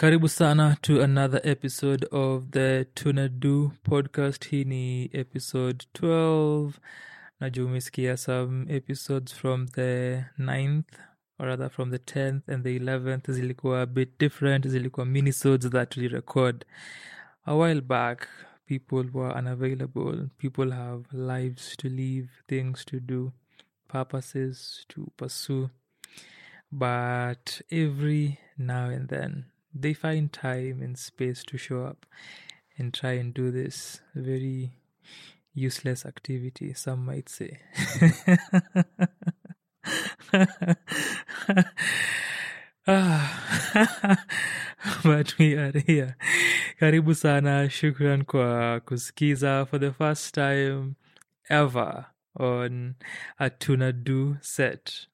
karibu sana to another episode of the tunado podcast. Hii ni episode 12 najua umesikia some episodes from the 9th or rather from the 10th and the 11th zilikuwa a bit different. Zilikuwa minisodes that we record. A while back people were unavailable. People have lives to live things to do purposes to pursue. But every now and then they find time and space to show up and try and do this very useless activity some might say. But we are here. Karibu sana shukran kwa kusikiza for the first time ever on a tunado set.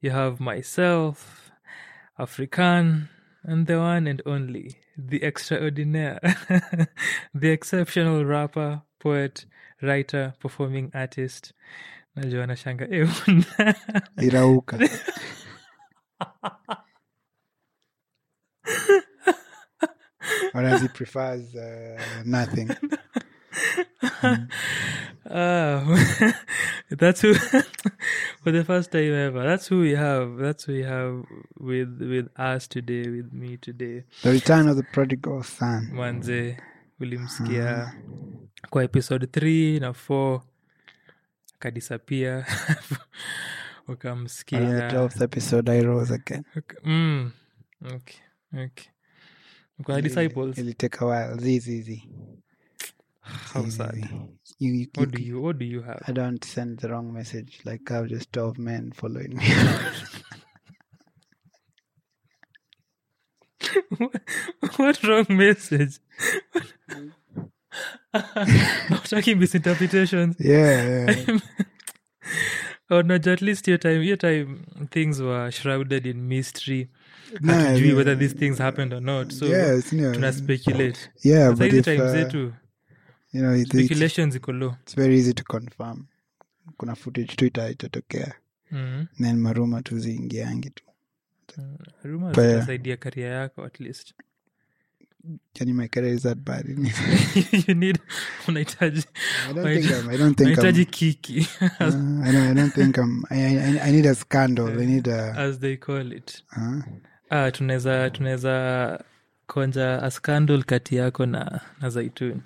You have myself african and the one and only the extraordinaire the exceptional rapper poet writer performing artist. Najua nashanga eh, irauka. Whereas he prefers uh, nothing Ah, that's who for the first time ever. That's who we have. That's who we have with with us today, with me today. the return of the prodigal son Manze ulimsikia kwa episode 3 na 4 akadisapia But on the ukamsikia 12th episode i rose again Okay. mm, okay, okay. Kuna disciples. it'll take a while zizi zi How sad. you, you, What do you, what do you have? i don't send the wrong message like i've just 12 men following me what wrong message? Talking misinterpretations. yeah, yeah. or not at least your time your time things were shrouded in mystery yeah. whether these things happened or not so yes, you know, tuna speculate yeah but if uh, zetu you know it, it's, speculations it's, it's very easy to confirm. Kuna footage tu itatokea. Mm-hmm. then maruma tu ziingiangi tu. But, uh, zitasaidia career yako at least. Yani my career is that bad you need unahitaji I don't think I'm, I don't think I'm, unahitaji kiki. Uh, I, don't, I don't think I'm, I, I, I need a scandal. I need a, as they call it. uh, ah, tunaweza tunaweza konja a scandal kati yako na na zaituni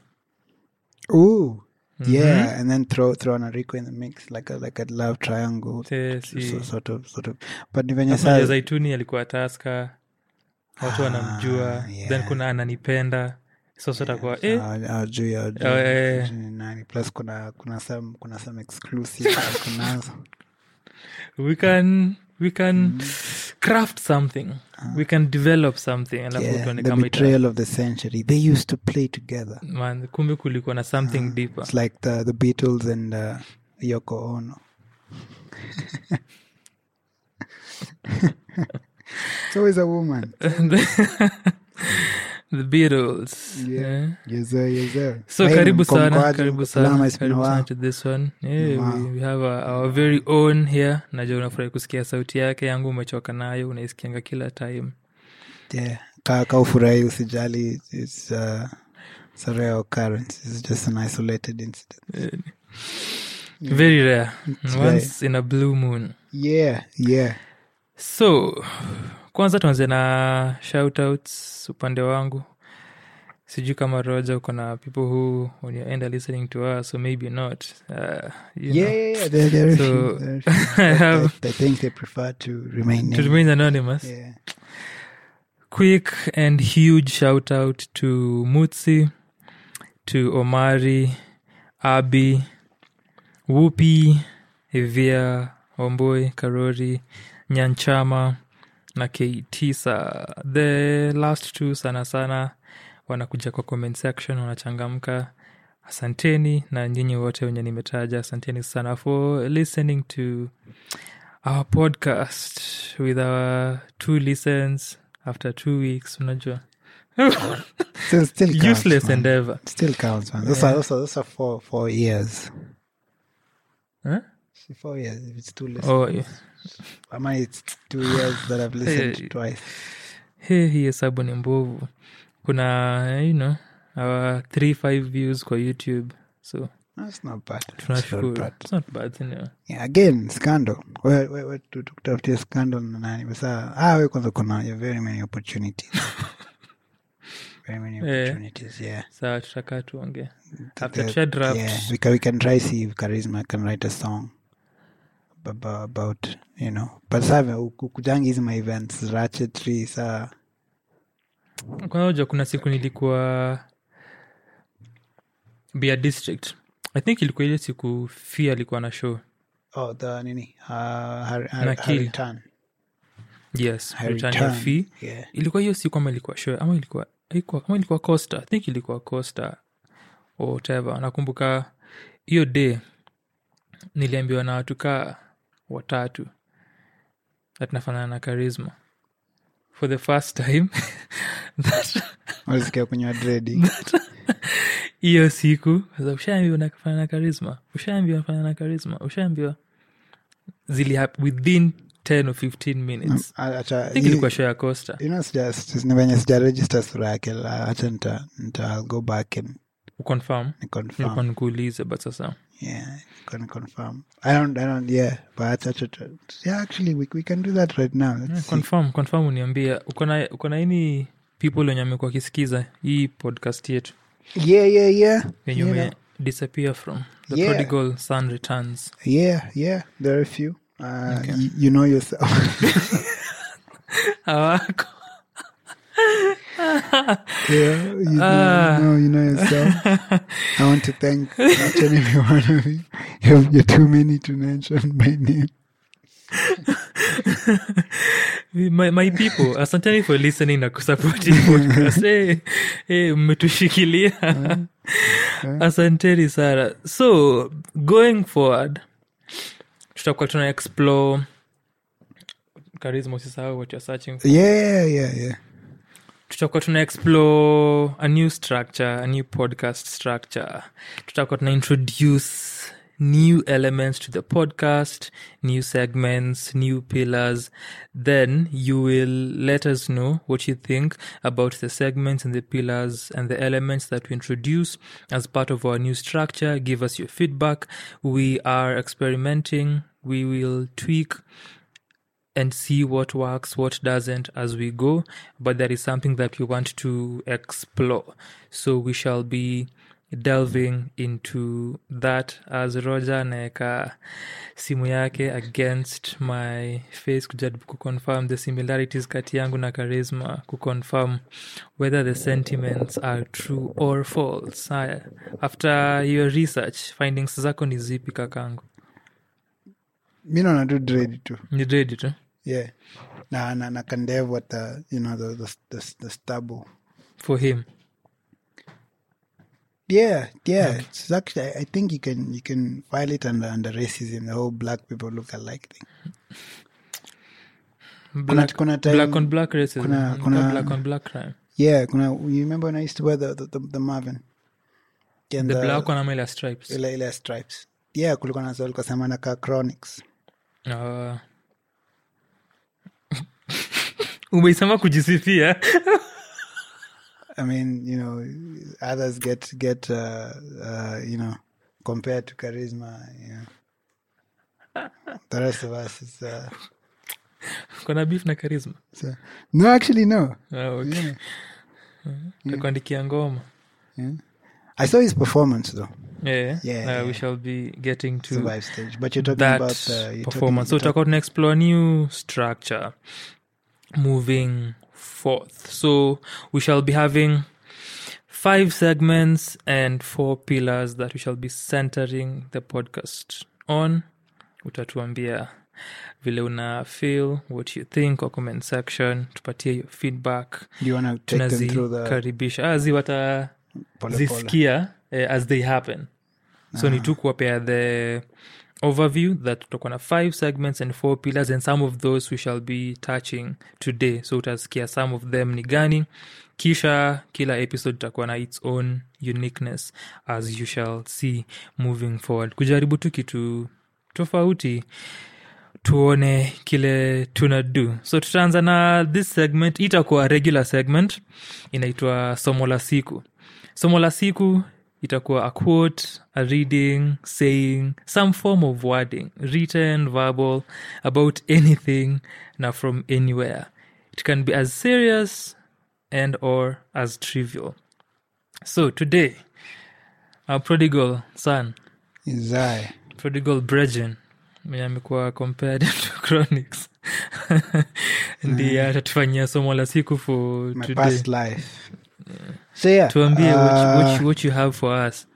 ooh, yeah, and then throw throw an Rico in the mix like a like a love triangle, Eh, si- so, sort of sort of. But ni venye Alafu unajua saa zaituni alikuwa taska watu wanamjua yeah. then kuna ananipenda takuwa eh, ajui Oh, eh. ajui ni nani plus kuna kuna some kuna some exclusive kunazo we can we can craft something we can develop something alafu yeah, tuone kama betrayal of the century. They used to play together. Man kumbe kulikuwa na something deeper. it's like the the Beatles and uh, Yoko Ono. It's always a woman the Beatles Yeah. Yeah. yes sir, yes sir. so Hey, karibu sana karibu sana karibu to this one. Yeah, Wow. we, we have our, our very own here. Najua unafurahi kusikia sauti yake yangu umechoka nayo unaisikianga kila time. Yeah ka ka ufurahi usijali it's, uh, it's a rare occurrence. It's just an isolated incident. Very rare. It's once in a blue moon. Yeah yeah. So kwanza tuanze na shoutouts upande wangu sijui kama roja uko na people who when you end are listening to us or maybe not uh, you yeah, know, yeah, yeah. There, there are So, few, there are. I have- I, I think they prefer to remain to remain anonymous yeah quick and huge shout out to Mutsi, to Omari, Abi, Whoopi, Evia, Wamboi, Karori, Nyanchama na Keitisa. The last two sana sana wanakuja kwa comment section wanachangamka. Asanteni na nyinyi wote wenye nimetaja, asanteni sana for listening to our podcast with our two listens after two weeks unajua still still counts, useless man. endeavor still counts man those are those are, those are four four years huh? four years if it's two listens. oh yeah. I mean, it's two years that I've listened Hey. twice he hii hesabu ni mbovu kuna you know our three five views kwa youtube so That's not bad. That's not bad. It's not bad you know. Yeah, again scandal We- we- we- tu- tukutafutia scandal na nani basa ah, we kwanza kuna yeah, very many opportunities very many Eh. opportunities yeah sawa tutakaa tuongee after tusha draft yeah we can, we can try see if charisma can write a song about, you know. But sasa ukujangi hizi ma events saa. Kwanza kuna siku nilikuwa bia district. I think ilikuwa ile siku fia alikuwa na show. Oh the nini? Uh, har, har, Haritan. yes ya fi yeah. Ilikuwa hiyo siku ama ilikuwa show? Ama ilikuwa haikuwa ama ilikuwa costa? I think ilikuwa costa or whatever. Nakumbuka hiyo day niliambiwa na watu kaa watatu. Na tunafanana na karisma for the first time walisikia kunywa dredi hiyo siku ushaambiwa nafanana na karisma ushaambiwa nafanana na karisma ushaambiwa zili within 10 or 15 minutes. Hii- ilikuwa show ya costa. you know venye sura yake hacha nita nita go back and confirm. nikuulize but sasa yeah can confirm. I don't i don't yeah but acha acha yeah actually we, we can do that right now. Let's Yeah, see. confirm confirm uniambia uko na uko na ini people wenye amekuwa akisikiza hii podcast yetu? Yeah yeah yeah. Wenye you ume know, disappear from the Yeah. prodigal son returns. Yeah yeah there are a few. Uh Okay. you, you know yourself yeah you, know, Ah. know you know yourself. I want to thank each and every one of you. You're, you're too many to mention by name. My, my people uh, asanteni for listening na kusupport podcast hey, hey, mmetushikilia uh-huh. uh-huh. asanteni sana. So going forward tutakuwa tuna explore. Charisma usisahau what you're searching for. Yeah yeah yeah tutakuwa tuna explore a new structure a new podcast structure. Tutakuwa tuna introduce new elements to the podcast new segments new pillars. Then you will let us know what you think about the segments and the pillars and the elements that we introduce as part of our new structure. Give us your feedback. We are experimenting. We will tweak and see what works, what doesn't as we go. But that is something that we want to explore. So we shall be delving into that. As Roger neka simu yake against my face kujaribu kuconfirm the similarities kati yangu na charisma kuconfirm whether the sentiments are true or false. Haya after your research findings zako ni zipi kakangu? Mi naona tu dredi tu. Ni dredi tu yeah. Na na na kandevu at the you know the the, the, the stubble for him. Yeah yeah. It's actually i think you can you can file it under under racism. The whole black people look alike thing black, kuna time- black on black racism. kuna- kuna- black on black crime. Yeah kuna you remember when i used to wear the the, the, the marvin? And the black one ama ile stripes? Ile ile stripes. Yeah kulikuwa na zolika sema na ka chronics uh, umeisema kujisifia? I mean you know others get get uh, uh, you know compared to charisma you know. The rest of us is uh, beef na charisma? so, no actually no. Ah, okay. yeah, takuandikia ngoma. Yeah. i saw his performance though. Yeah, Yeah, uh, we shall be getting to survive stage. But you're talking that about uh, you're performance. talking, so tutakuwa tuna explore new structure moving forth. So we shall be having five segments and four pillars that we shall be centering the podcast on. Utatuambia vile una feel, what you think kwa comment section, tupatie your feedback. do you want to take them through the tunazikaribisha azi wata pole pole zisikia eh, as they happen so ni tu kuwapea the overview that tutakuwa na five segments and four pillars and some of those we shall be touching today. So utasikia some of them ni gani. Kisha kila episode itakuwa na its own uniqueness as you shall see moving forward. Kujaribu tu kitu tofauti tuone kile tuna do. So tutaanza na this segment itakuwa regular segment inaitwa somo la siku. Somo la siku itakuwa a quote a reading saying some form of wording written verbal about anything na from anywhere. It can be as serious and or as trivial. So today our prodigal son. Isaiah. prodigal brethren. Mwenye amekuwa compared to chronics. Ndiye atatufanyia somo la siku for My today. past life. So yeah. tuambie what, uh, what, what you have for us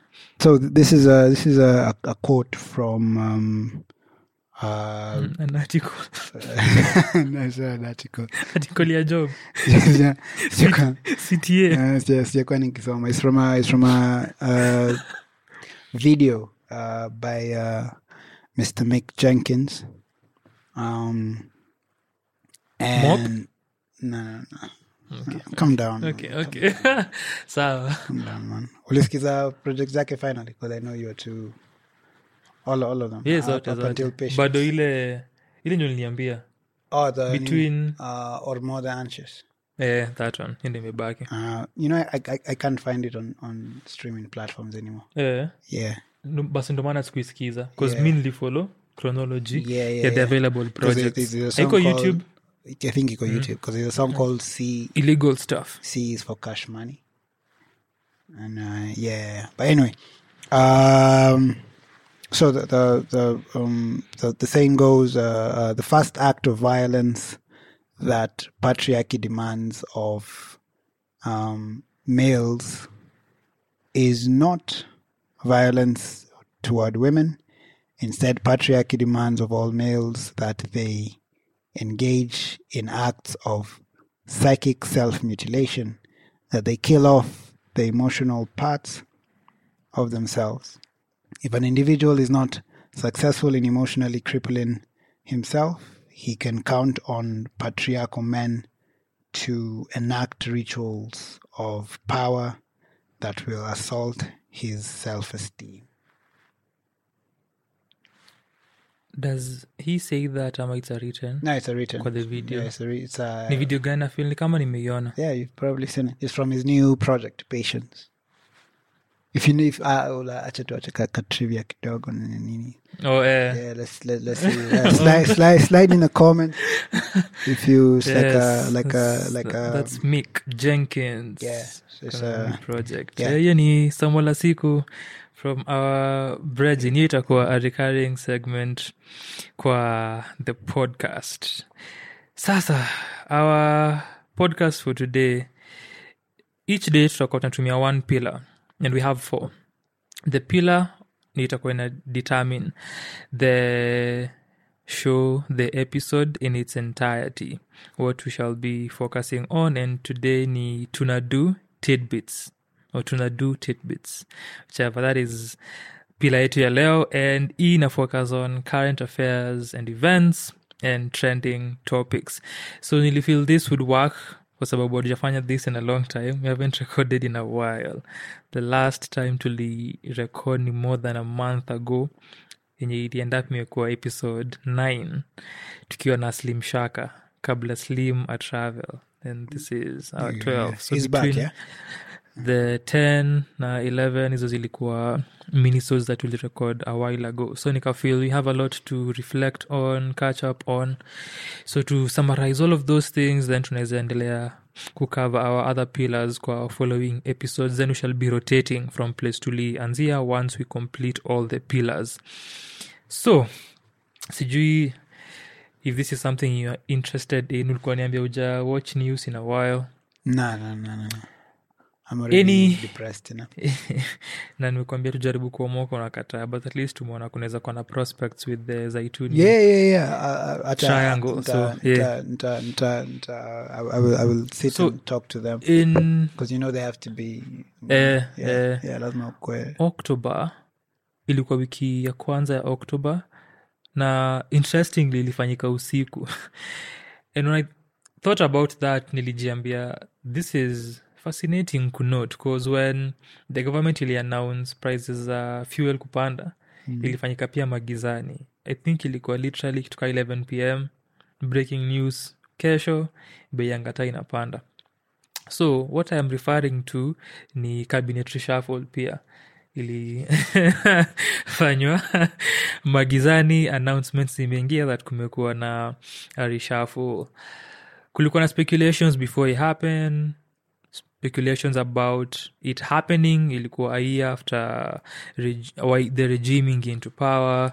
So this is a this is a, a quote from um uh an article no, it's an article. article ya job Yeah, cta uh, sija- sijakuwa nikisoma. It's from a it's from a uh, video uh, by uh, Mr. Mick Jenkins. Um and no no no. Come down. okay okay sawa Come down, man. Ulisikiza project zake finally because I know you are too all all of them. yes, uh, zote up until zote patience. bado ile ile nyo niliambia Oh, the between uh, or more than anxious. eh, that one ndio imebaki Uh, you know, I, I I can't find it on on streaming platforms anymore. Yeah, ndo- basi ndo maana sikuisikiza bcause Yeah. mi nilifollow chronology yeah, yeah. yeah, the yeah. available projects iko youtube I think iko YouTube because there's a song called "C illegal stuff C is for Cash Money," and uh, yeah. But anyway, um, so the the the um the, the saying goes, uh, uh, the first act of violence that patriarchy demands of um, males is not violence toward women. Instead, patriarchy demands of all males that they engage in acts of psychic self mutilation, that they kill off the emotional parts of themselves. If an individual is not successful in emotionally crippling himself, he can count on patriarchal men to enact rituals of power that will assault his self esteem. Does he say that ama it's a written No, it's a written. kwa the video Yeah, it's a, it's a ni video gani nafil ni kama nimeiona Yeah, you've probably seen it. It's from his new project, Patience. If you know, if uh, acha tu acha ka, ka trivia kidogo nini nini. oh, eh. Yeah, let's let, let's see. Uh, slide, slide, slide in a comment if you it's like a like a like a that's mick jenkins yeah. So it's a project yeah. Eh, hiyo ni somo la siku from our brethren hiyo itakuwa a recurring segment kwa the podcast. Sasa our podcast for today each day tutakuwa tunatumia one pillar and we have four. The pillar ni itakuwa ina determine the show the episode in its entirety. What we shall be focusing on and today ni tuna do tidbits or tunado tidbits whichever uh, that is pila yetu ya leo and hii ina focus on current affairs and events and trending topics. So nilifeel this would work kwa sababu hatujafanya this in a long time. We haven't recorded in a while. The last time tulirecord ni more than a month ago yenye ilienda imekuwa episode 9 tukiwa na slim shaka kabla slim a travel. And this is our 12 so he's back, yeah. The 10 na 11 hizo zilikuwa minisodes that will record a while ago. So nikafeel we have a lot to reflect on catch up on. So to summarize all of those things then tunaweza endelea kucover our other pillars kwa following episodes. Then we shall be rotating from place to tulianzia once we complete all the pillars. So sijui if this is something you are interested in ulikuwa niambia uja watch news in a while? No, no, no, no. No. Any- depressed, you know. na nimekuambia tujaribu kuomoka unakataa but at least tumeona kunaweza kuwa na prospects with the zaituni Yeah, yeah, yeah. Uh, Triangle, so, yeah. I will, I will sit So- and talk to them in because you know they have to be. Eh, yeah, eh. yeah, lazima ukwe. october ilikuwa wiki ya kwanza ya october na interestingly ilifanyika usiku and when i thought about that nilijiambia this is fascinating kunote bcause when the government iliannounce prices za fuel kupanda mm. ilifanyika pia magizani. I think ilikuwa literally kituka 11 pm breaking news kesho bei ya ngata inapanda. So what i am referring to ni cabinet reshuffle pia. Ilifanywa magizani announcements imeingia that kumekuwa na reshuffle. Kulikuwa na speculations before it happen speculations about it happening. Ilikuwa a year after reg- the regime regiming into power.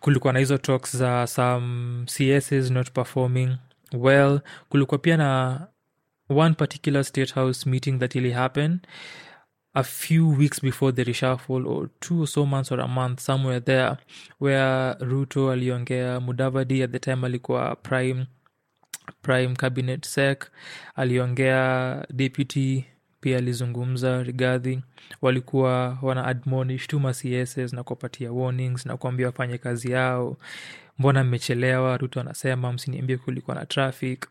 Kulikuwa na hizo talks za some css not performing well. Kulikuwa pia na one particular state house meeting that ili happen a few weeks before the reshuffle or two or so months or a month somewhere there where ruto aliongea mudavadi at the time alikuwa prime prime cabinet sec aliongea deputy pia alizungumza rigadhi. Walikuwa wana admonish tu macss na kuwapatia warnings na kuambia wafanye kazi yao. Mbona mmechelewa? Ruto anasema msiniambie kulikuwa na traffic.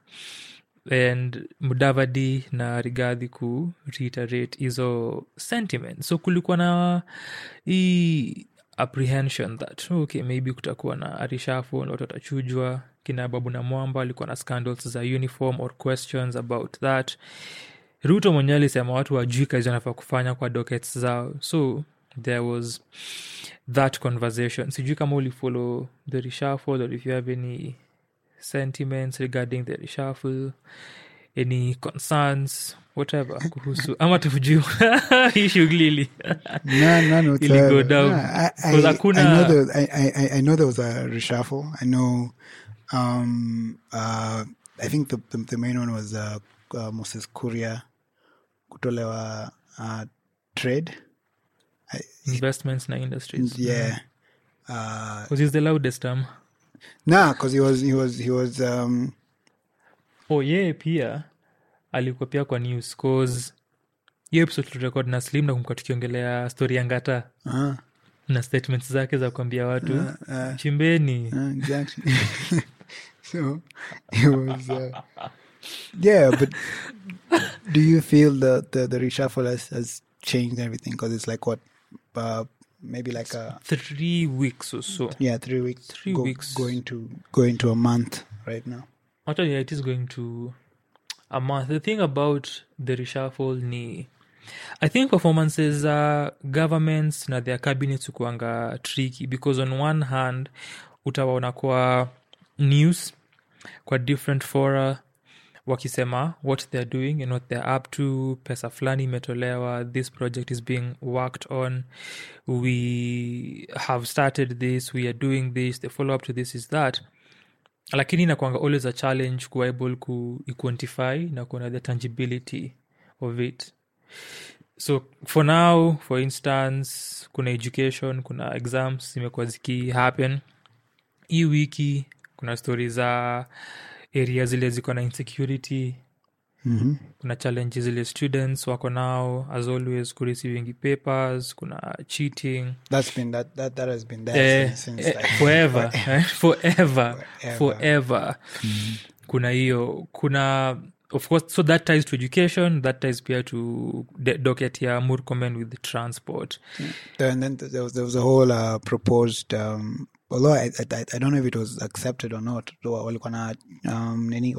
And mudavadi na rigadhi ku reiterate hizo sentiment so kulikuwa na hii apprehension that okay maybe kutakuwa na arishafu watu watachujwa kina babu na mwamba alikuwa na scandals za uniform or questions about that ruto mwenyewe alisema watu wajui kazi wanafaa kufanya kwa dockets zao so there was that conversation sijui kama ulifollow the reshuffle or if you have any sentiments regarding the reshuffle any concerns whatever kuhusu ama tujuu hii shughuli ili None, none Ili down. No, I, I, 'Cause I, hakuna- know there, I, I, I know there was a reshuffle. I know, um, uh, I think the, the, the main one was uh, uh, Moses Kuria kutolewa uh, trade. investments na industries Yeah. Uh, he's the loudest term. nah, because he was he was he was um, oh yeye pia alikuwa pia kwa news cause hiyo episode tulirekod na slim na kumka tukiongelea stori ya ngata uh, na statements zake za kuambia watu uh, uh, chimbeni Uh, exactly. so it was, uh, yeah. But do you feel the the, the reshuffle has, has changed everything? Because it's like what, uh, maybe like a three weeks or so yeah, three weeks, Three weeks. going to going to a month right now. actually it is going to a month the thing about the reshuffle ni i think performances za governments na their cabinets ukuanga tricky because on one hand utawaona kwa news kwa different fora wakisema what theyare doing and what theyare up to pesa fulani imetolewa this project is being worked on we have started this we are doing this the follow up to this is that. Lakini inakwanga always a challenge kuwa able ku quantify na kuona the tangibility of it. So for now for instance kuna education kuna exams zimekuwa ziki happen. Hii wiki kuna stori za area zile ziko na insecurity. Mm-hmm. kuna challenges zile students wako nao as always kureceiving papers kuna cheating. That's been that that that has been there eh, since, since eh, like forever eh, forever Forever. forever. Kuna hiyo kuna of course so that ties to education that ties pia to the docket ya murkomen with transport. And then there was there was a whole uh, proposed um although I, I I don't know if it was accepted or not. Though walikuwa na um nini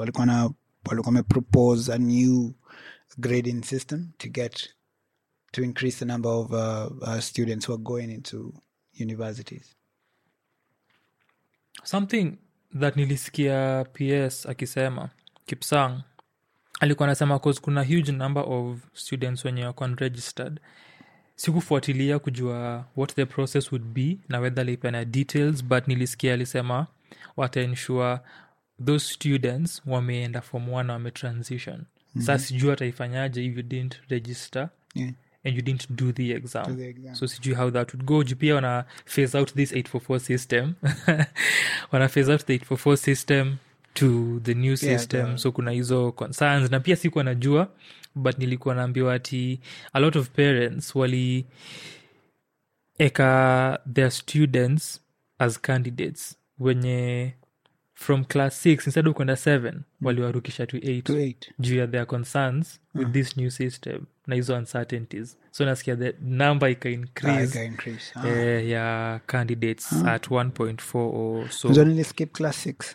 a new grading system to get to increase the number of uh, uh, students who are going into universities. Something that nilisikia ps akisema kipsang alikuwa anasema cause kuna huge number of students wenye wako unregistered sikufuatilia kujua what the process would be na whether lipeana details but nilisikia alisema wataensure those students wameenda form one wametransition. Mm-hmm. sa sijui ataifanyaje if you didn't register yeah. and you didn't do the exam. Do the exam. So sijui how that would go. Juu pia wana phase out this 844 system. Wana phase out the 844 system to the new system yeah, so kuna hizo concerns na pia sikuwa najua but nilikuwa naambiwa ati a lot of parents walieka their students as candidates wenye from class 6 instead of kwenda 7 waliwarukisha to 8 juu ya their concerns uh-huh. with this new system na hizo uncertainties so nasikia the number ika increase, ah, increase. Ah. Eh, ya candidates ah. at 1.4 or so. class 6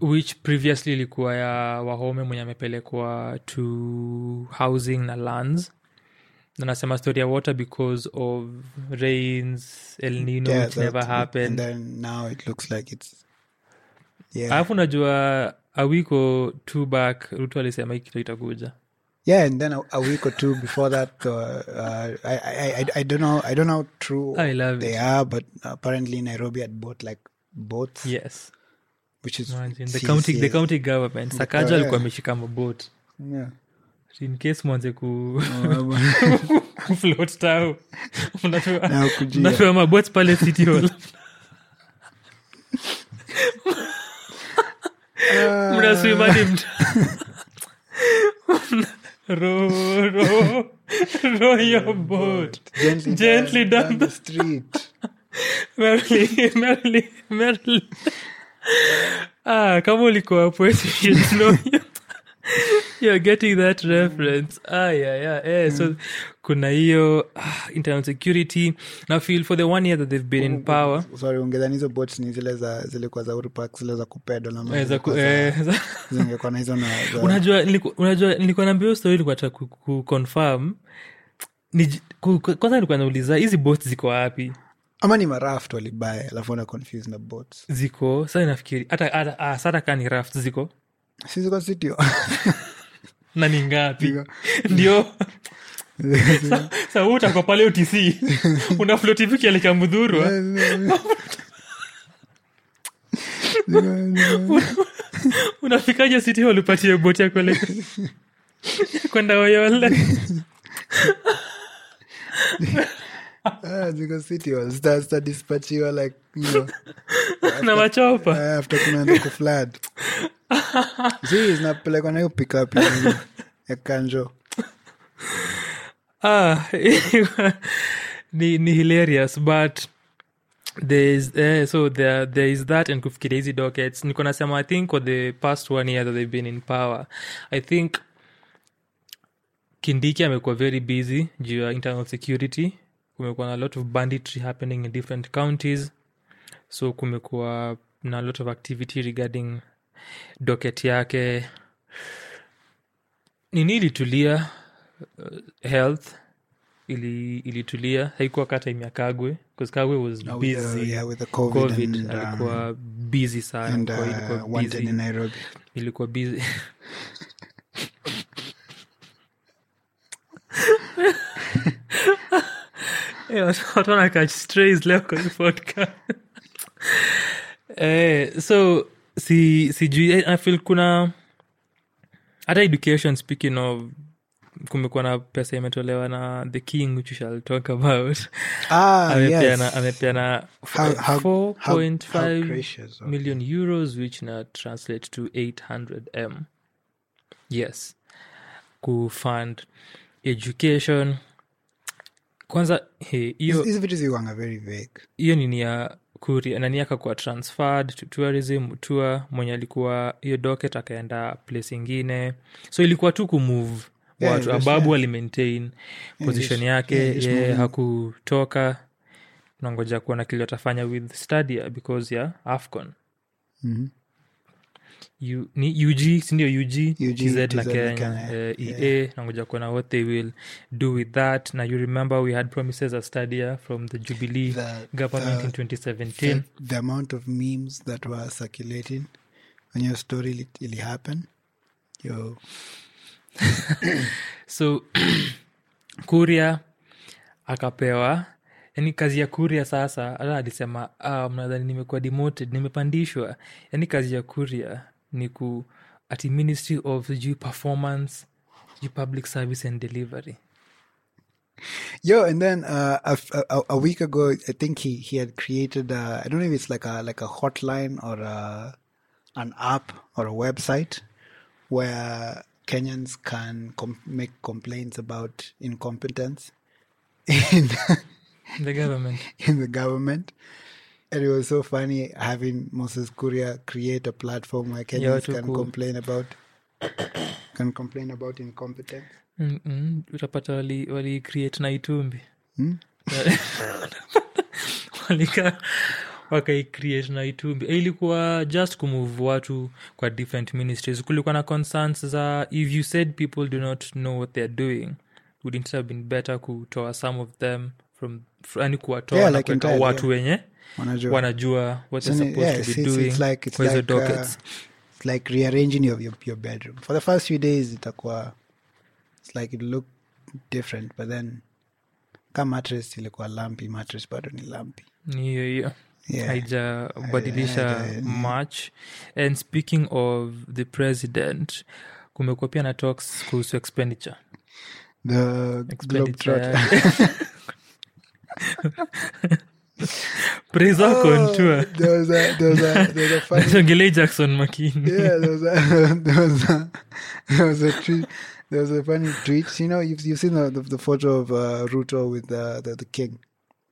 which previously ilikuwa ya wahome mwenye amepelekwa to housing na lands. Na story ya water because of rains el nino Yeah, which never And then now it looks like it's yeah. alafu najua a week or two back ruto alisema ikito kitu itakuja Yeah, and then a, a week or two before that, uh, uh, I, I, I, I don't know, I don't know how true I love they it. are, but apparently Nairobi had bought like boats, yes which is the county, the county government sakaja yeah. alikuwa ameshika mabot yeah. in case mwanze ku Oh, kufloat tao Mnapewa- Na kujia. mnapewa mabot pale city hall mnaswimani ah. mt ro ro row your boat gently, Gently down, down the street. merrily merrily merrily ah kama ulikuwa hapo you're getting that reference. Ah yeah yeah. Eh so kuna hiyo ah, internal security. Na feel for the one year that they've been in power. Sorry, ungedhani hizo boats ni zile za zilikuwa za urpak zile za kupedo na eh, za ku- eh, zingekuwa na hizo na za- unajua niliku- unajua nilikuwa naambia hiyo story nilikuwa nataka ku- ku- confirm. Niji- ku- ku- kwanza nilikuwa nauliza hizi bots ziko wapi ama ni maraft walibae alafu wana confuse na bots ziko sa inafikiri hata kaa ah, ni raft ziko? Siziko sitio na ni ngapi? Ndio. Sautakwa pale utc unaflotivikialika mdhurwa ah? unafikaje siti walupatie boti ya kwenda oyola. Ah, ziko city zita zitadispatchiwa like you know, na machopa. after kumeanza kuflad si zinapelekwa nayo pikup ya- kanjo. Ah, ni, ni hilarious but thereis uh, so there, there is that and kufikiria hizi dockets. Niko nasema i think for the past one year that they've been in power i think kindiki amekuwa very busy juu ya internal security kumekuwa na lot of banditry happening in different counties. So kumekuwa na lot of activity regarding docket yake. Nini ilitulia? Uh, health ili ilitulia. Haikuwa kata imya kagwe was with the- busy. yeah, with the covid, covid and, um, busy sana. and kwa ilikuwa uh, busy. ilikuwa busy Eh, watu- watu wana catch strays leo kwenye podcast eh, so si sijui eh, feel kuna hata education speaking of kumekuwa na pesa imetolewa na the king which we shall talk about. Ah, amepeana yes. amepeana How- how- how- how 4.5 gracious of million euros which na translate to 800 m. Yes. Kufund education kwanza hiyo vitu ziwanga very vague. hiyo nini ya kuria nani akakuwa transferred to tourism tour mwenye alikuwa hiyo docket akaenda place ingine. So ilikuwa tu kumove Yeah, watu yeah, ababu yeah. alimaintain position yeah, yake yeah, ye yeah, hakutoka. Nangoja kuona kile atafanya with stadia because ya afcon. Mhm. U, ni ug sindio ug, UG, tz na kenya. Uh, eh, ea nangoja kuona what they will do with that. Na you remember we had promises of stadia from the jubilee The- government the- in 2017 the, the amount of memes that were circulating when your story ili, ili happen yo. So kuria akapewa yani kazi ya kuria sasa hata alisema ah, mnadhani nimekuwa demoted nimepandishwa. Yani kazi ya kuria ni ku ati ministry of sijui performance sijui public service and delivery Yo, and then uh, a, a- a week ago, I think he, he had created. Uh, I don't know if it's like a like a hotline or a, an app or a website where Kenyans can com- make complaints about incompetence in the government in the government. And it was so funny having Moses Kuria create a platform where Kenyans can cool. complain about can complain about incompetence. Mm-mm. utapata wali, wali create na itumbi Hmm? walika wakaicreate na itumbi Eh, ilikuwa just kumove watu kwa different ministries kulikuwa na concerns za if you said people do not know what they're doing wouldn't have been better kutoa some of them from yani kuwatoa Yeah, like kuweka watu wenye Wanajua. wanajua what they're Isn't it- supposed yeah, it's, it's, like it's like, uh, it's like rearranging your, your your bedroom. For the first few days, itakuwa it's like it look different, but then kama mattress ilikuwa lumpy, mattress bado ni lumpy. hiyo hiyo Yeah. haijabadilisha much and speaking of the president kumekuwa pia na talks kuhusu expenditure The expenditure. praise wako on tour There was a there was a there was a funny Jongelei jackson makini yeah, there was a there was a there was a tweet. There was a funny tweet. You know, you've you've seen the the, the photo of uh, Ruto with the, the the king,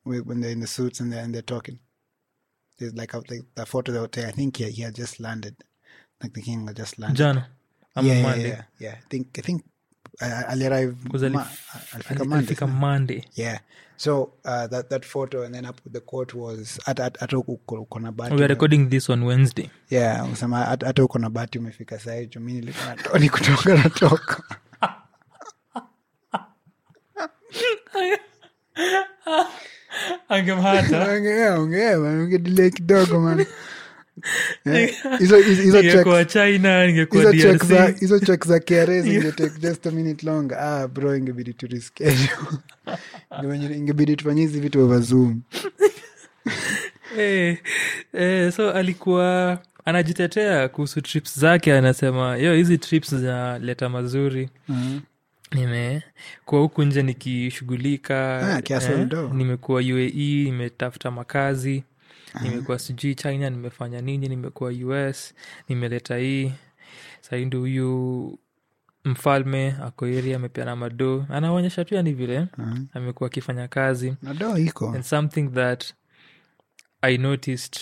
when they're in the suits and they're and they're talking. There's like a like the photo that would I think he, he had just landed, like the king had just landed. jana ama yeah, yeah, Monday. yeah, yeah. I think I think uh, aliarrive. 'Cause Ma- alif- alifika ali- Monday, alifika sio? monday Yeah. So uh, that that photo and then up the quote was at at uko uko na bahati we are recording this on wednesday. Yeah usema hata uko na bahati umefika sahii juu mi nilikuwa nato- ni kutoka natoka angemhata. Ongea ongea ungedile kidogo man Eh? hizo chek za kra zingetake ah, ingebidi turiskesho tufanye hizi vitu overzoom hey, eh, hey, eh, so alikuwa anajitetea kuhusu trips zake anasema yo hizi trips zinaleta mazuri. Mm-hmm. Nime huku nje nikishughulika ah, eh, nimekuwa uae nimetafuta makazi nimekuwa sijui china nimefanya nini nimekuwa us nimeleta hii. Sahii ndo huyu mfalme akoiri amepeana madoo anaonyesha tu yani vile Mhm. amekuwa akifanya kazi. Na do iko. And something that i noticed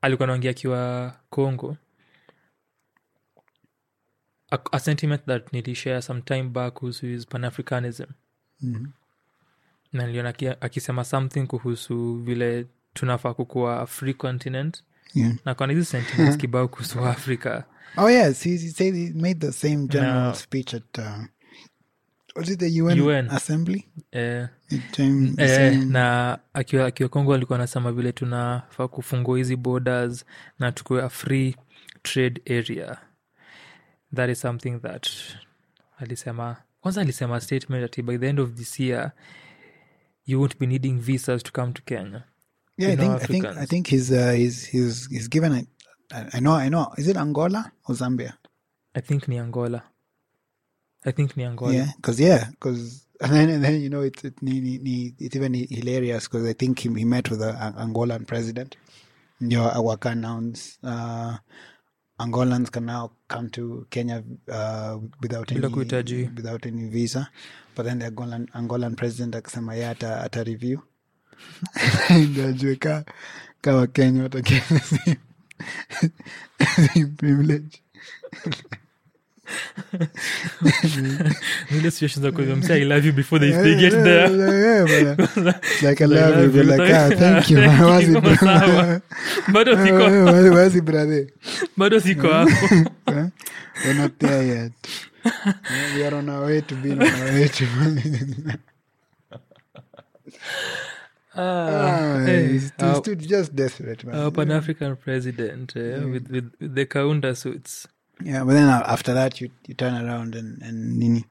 alikuwa naongea akiwa congo. A, a sentiment that nilishare some time back kuhusu his panafricanism. Mhm. na niliona akisema something kuhusu vile tunafaa kukuwa free continent Yeah. na kwana hizi sentiments kibao kuhusu africa Oh yes, he, he said he made the same general No. speech at uh, was it the UN, UN. assembly? eh, It, um, eh, same- na akiwa akiwa kongo alikuwa anasema vile tunafaa kufungua hizi borders na tukuwe a free trade area that is something that alisema kwanza alisema statement ati by the end of this year you won't be needing visas to come to kenya yeah, I you know think I think I think he's uh, he's he's he's given it. I, I know I know. Is it Angola or Zambia? i think ni angola i think ni angola Yeah, because yeah, because and then and then you know it's it, ni, ni, ni, it's even hilarious because I think he, he met with the Angolan president. Your our can announce uh, Angolans can now come to Kenya uh, without any kuhitaji. without any visa, but then the Angolan Angolan president akasema yeye ata, ata review ndio ajue ka ka Wakenya watakia the same- same privilege. ile situation za msee i love you before they, they get there uh, like I love you, like ah, thank- you. Wazi bado siko wazi brother. bado siko hapo We're not there yet. We are on our way to being on our way to. Ah, hey, he's, he's our- just desperate, man. our Pan African president eh, with, with, with the Kaunda suits. Yeah, but then uh, after that, you you turn around and and nini,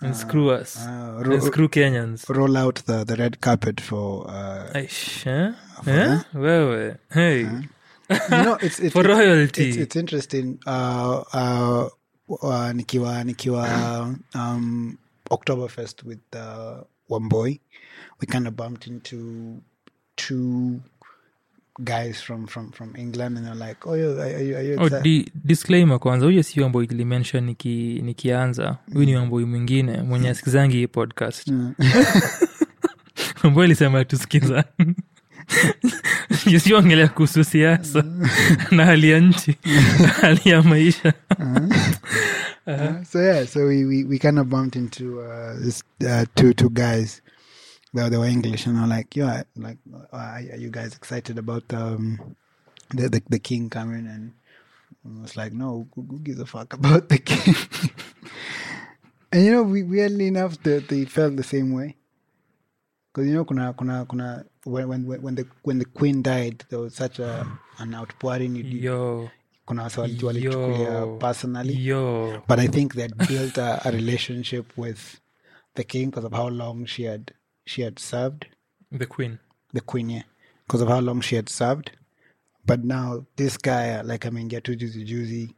and screw us. uh, and ro- screw kenyans. roll out the, the red carpet for uh, Aish, eh? Eh? wewe hey. You know it's it's, for it's, royalty. it's, it's interesting uh, uh, uh, nikiwa nikiwa um, Oktoberfest with uh, Wamboi we kind of bumped into two guys from from from England and they're like oh yo, are you, are you Oh, excited?" di, disclaimer kwanza huyo si wamboi ilimention niki, nikianza. Huyu ni wamboi mwingine mwenye asikizangi hii podcast. Mm. wamboi alisema tusikiza siongelea kuhusu siasa. Na hali ya nchi. Hali ya maisha. Uh, so yeah, so we, we, we kind of bumped into uh, this uh, two two guys. They, they were English, and I'm like, yeah, like, are, you guys excited about um, the, the the king coming? And I was like, no, who, who gives a fuck about the king? and you know, we, weirdly enough, they, they felt the same way. Because you know, kuna kuna kuna when when when the when the queen died, there was such a an outpouring. You- yo Kuna wase walichukulia yo personally. yo But I think they built a, a relationship with the king because of how long she had she had served the queen the queen, yeah, because of how long she had served. But now this guy, uh, like I mean, get to juicy juicy.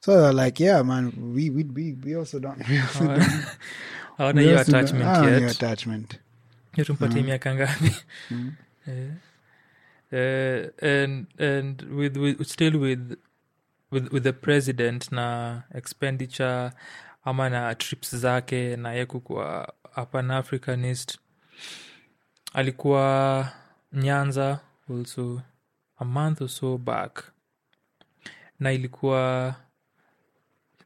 So they're like, yeah, man, we we we, we also don't. We also don't hawana hiyo also don't- attachment ah, yet attachment. tumpatie miaka ngapi Eh. Eh, and and with, with still with with with the president na expenditure ama na trips zake na ye kukuwa pan africanist alikuwa nyanza also a month or so back. Na ilikuwa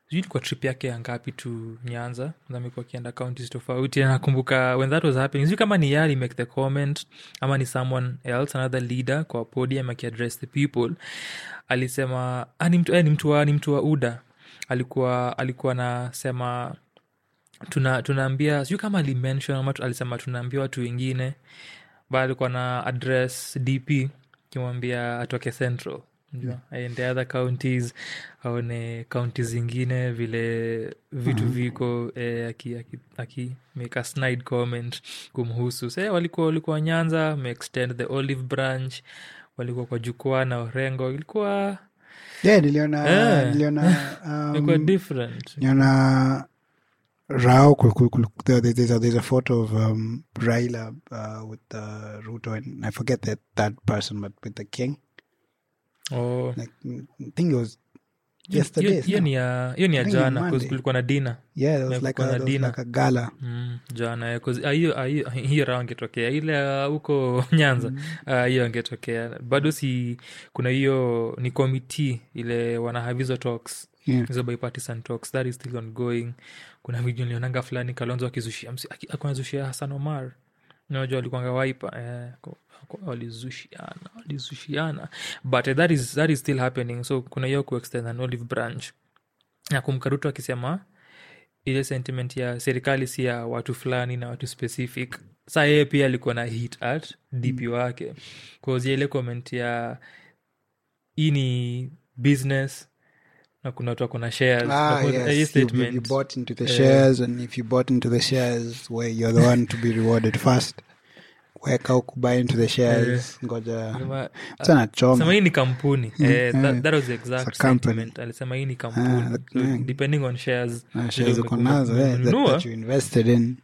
ilikuwa trip yake ya ngapi tu nyanza. Amekuwa akienda counties tofauti. Nakumbuka when that was happening sijui kama ni yali make the comment ama ni someone else another leader kwa podium akiaddress the people. Alisema ah, ni mtu, eh, ni mtu wa uda. Alikuwa alikuwa anasema tuna tunaambia sijui kama alimention ama alisema tunaambia watu wengine ba alikuwa na address dp kimwambia atoke central yeah. aende other counties aone kaunti zingine vile vitu viko eh, aki, aki, aki make a snide comment kumhusu se walikuwa walikuwa nyanza ameextend the olive branch walikuwa kwa jukwaa na orengo ilikuwa Yeah, niliona yeah. niliona um, different niliona Rao. There's a there's a photo of um, Raila uh, with uh, Ruto and I forget that that person, but with the king. oh. Like I think it was Hiyo- yesterday. hiyo- hiyo ni ya hiyo ni ya jana kulikuwa na dina Yeah, there was like a, there was like a gala. mm, jana hiyo ah, hiyo- angetokea ile huko nyanza ah, hiyo angetokea bado si kuna hiyo ni komiti ile wanahavizo talks Yeah. hizo bipartisan talks that is still ongoing kuna video nilionanga fulani kalonzo akizushia hasan omar. Najua walikuanga waipa eh, walizushiana walizushiana. But eh, that, is, that is still happening. So kuna hiyo kuextend an olive branch. Na kumkaruto akisema ile sentiment ya serikali si ya watu fulani na watu specific. Saa yeye pia alikuwa na hit at dp wake. Kazia ile comment ya hii ni business na kuna watu wakona shares Na Ah, kwa- eh, hii yes. You, you, you bought into the Eh. shares, and if you bought into the shares, where you're the one to be rewarded first. Weka huku into the shares. Ngoja. Sana choma. hii ni kampuni eh, mm. that, that was the exact It's a company. sentiment alisema hii ni kampuni Ah, so, mm. depending on shares Ah, shares uko nazo, eh, that, that you invested in.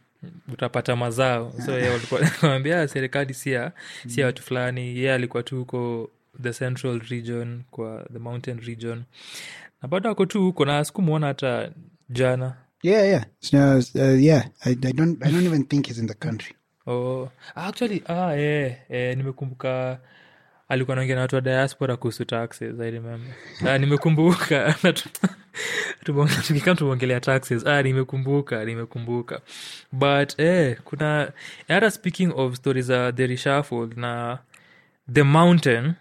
utapata mazao so yeye walikuwa serikali sia sia watu fulani yeye alikuwa tu huko the central region kwa the mountain region na bado ako tu huko na sikumwona hata jana Yeah, yeah. So, uh, yeah. I, I don't. I don't even think he's in the country. oh, actually ah, eh, eh, nimekumbuka alikuwa naongea na watu wa diaspora kuhusu taxes i remember ah, nimekumbuka tukikam tumeongelea taxes ah, nimekumbuka nimekumbuka but eh, kuna hata speaking of stories za the reshuffle na the mountain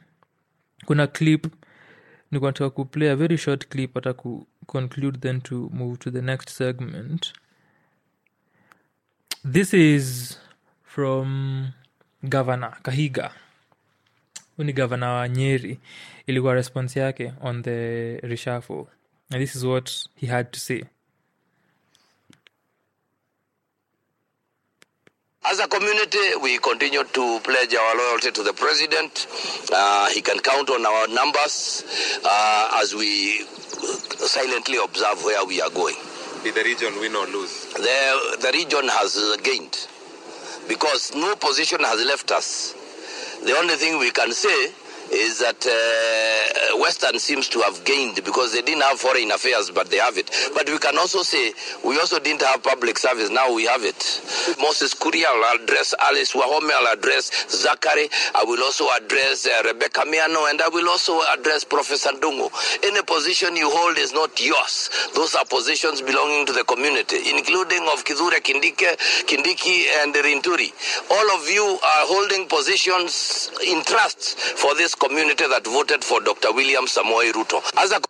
kuna clip nikuwa nataka kuplay a very short clip hata ku conclude then to move to the next segment. This is from governor kahiga. Huyu ni gavana wa nyeri. Ilikuwa response yake on the reshuffle. And this is what he had to say As a community, we continue to pledge our loyalty to the president. Uh, he can count on our numbers uh, as we silently observe where we are going. Did the region win or lose? The, the region has gained because no position has left us. The only thing we can say is that uh, Western seems to have gained because they didn't have foreign affairs, but they have it. But we can also say we also didn't have public service. Now we have it. Moses Kuria will address Alice Wahome. I'll address Zachary. I will also address uh, Rebecca Miano, and I will also address Professor Ndung'u. Any position you hold is not yours. Those are positions belonging to the community, including of Kithure Kindike, Kindiki, and Rinturi. All of you are holding positions in trust for this community that voted for Dr. William Samoei Ruto. As a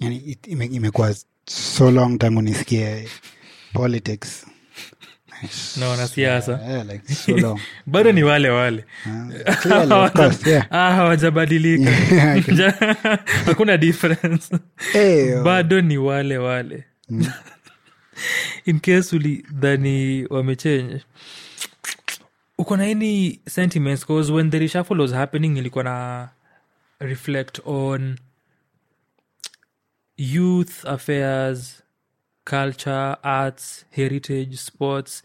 yani it- ime- imekuwa so long tangu nisikie politics. Na wanasiasa. Yeah, like so bado ni wale wale. Yeah. Hawajabadilika. Hakuna difference. Oh. bado ni wale wale. In case ulidhani wamechange uko na any sentiments? Cause when the reshuffle was happening ilikuwa na reflect on youth affairs culture arts heritage sports.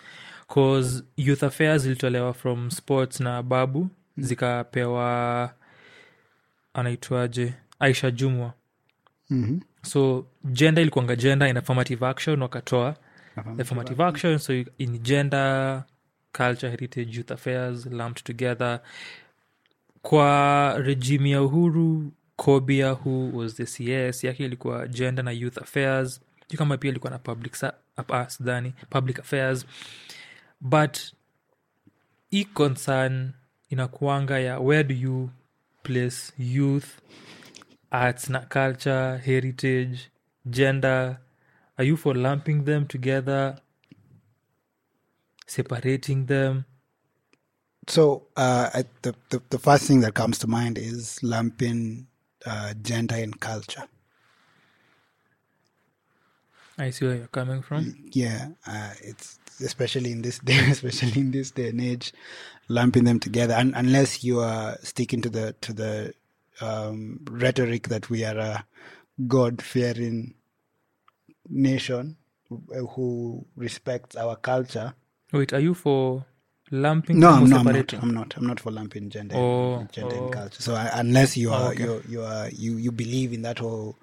Cause youth affairs ilitolewa from sports na babu zikapewa anaitwaje aisha jumwa. Mhm. so gender ilikuanga gender in affirmative action wakatoa affirmative action. So in gender culture heritage youth affairs lumped together. Kwa regime ya uhuru kobia who was the cs yake ilikuwa gender na youth affairs. Sijui kama pia ilikuwa na public sidhani public affairs. But hii concern inakuanga ya where do you place youth arts na culture heritage gender? Are you for lumping them together separating them So uh, I, the, the the first thing that comes to mind is lumping uh, gender and culture. i see where you're coming from Yeah, uh, it's especially in this day, especially in this day and age, lumping them together. Un- unless you are sticking to the to the um, rhetoric that we are a God fearing nation who- who respects our culture. Wait are you for lumping No, I'm, no, I'm not. I'm not. I'm not for lumping gender, Oh, and, gender oh. and culture. So I, unless you Oh, are, okay. you you are, you you believe in that whole,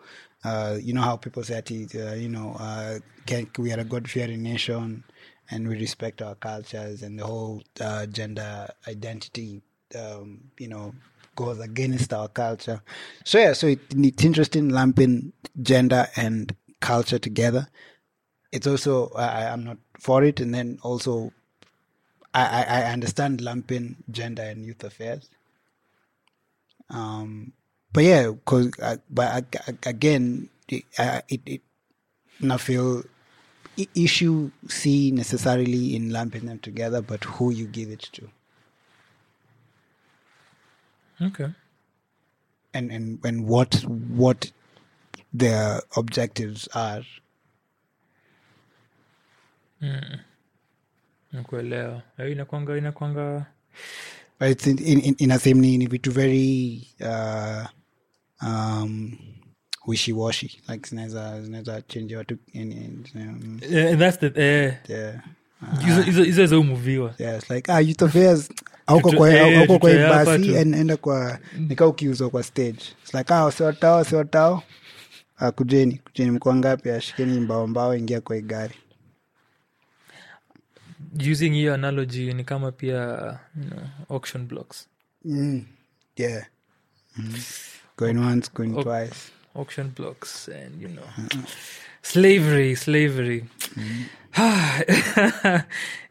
uh, you know how people say it, uh, you know, uh, can, we are a God fearing nation, and we respect our cultures, and the whole uh, gender identity, um, you know, goes against our culture. So yeah, so it, it's interesting lumping gender and culture together. It's also I, I'm not for it, and then also I, I, I understand lumping gender and youth affairs. Um, but yeah, cause uh, but ag- again, it, uh, it, it I feel i- issue see necessarily in lumping them together, but who you give it to, okay and and and what what their objectives are. mm. nikuelewa inakwanga inakwanga in, in, inasem ni, vitu very uh, um, wishiwashi like zinaweza zinaweza chenje watu eh, eh, eh, mm. hizo ah, kwa basi enda kwa nikaa ukiuzwa kwa stage. Like ah, siwatao ah, kujeni kujeni mko ngapi ashikeni ah, mbaombao ingia kwa igari using hiyo analogy ni kama pia you know, auction blocks. Mm. yeah. Mm. going once going o- twice. auction blocks and you know slavery slavery.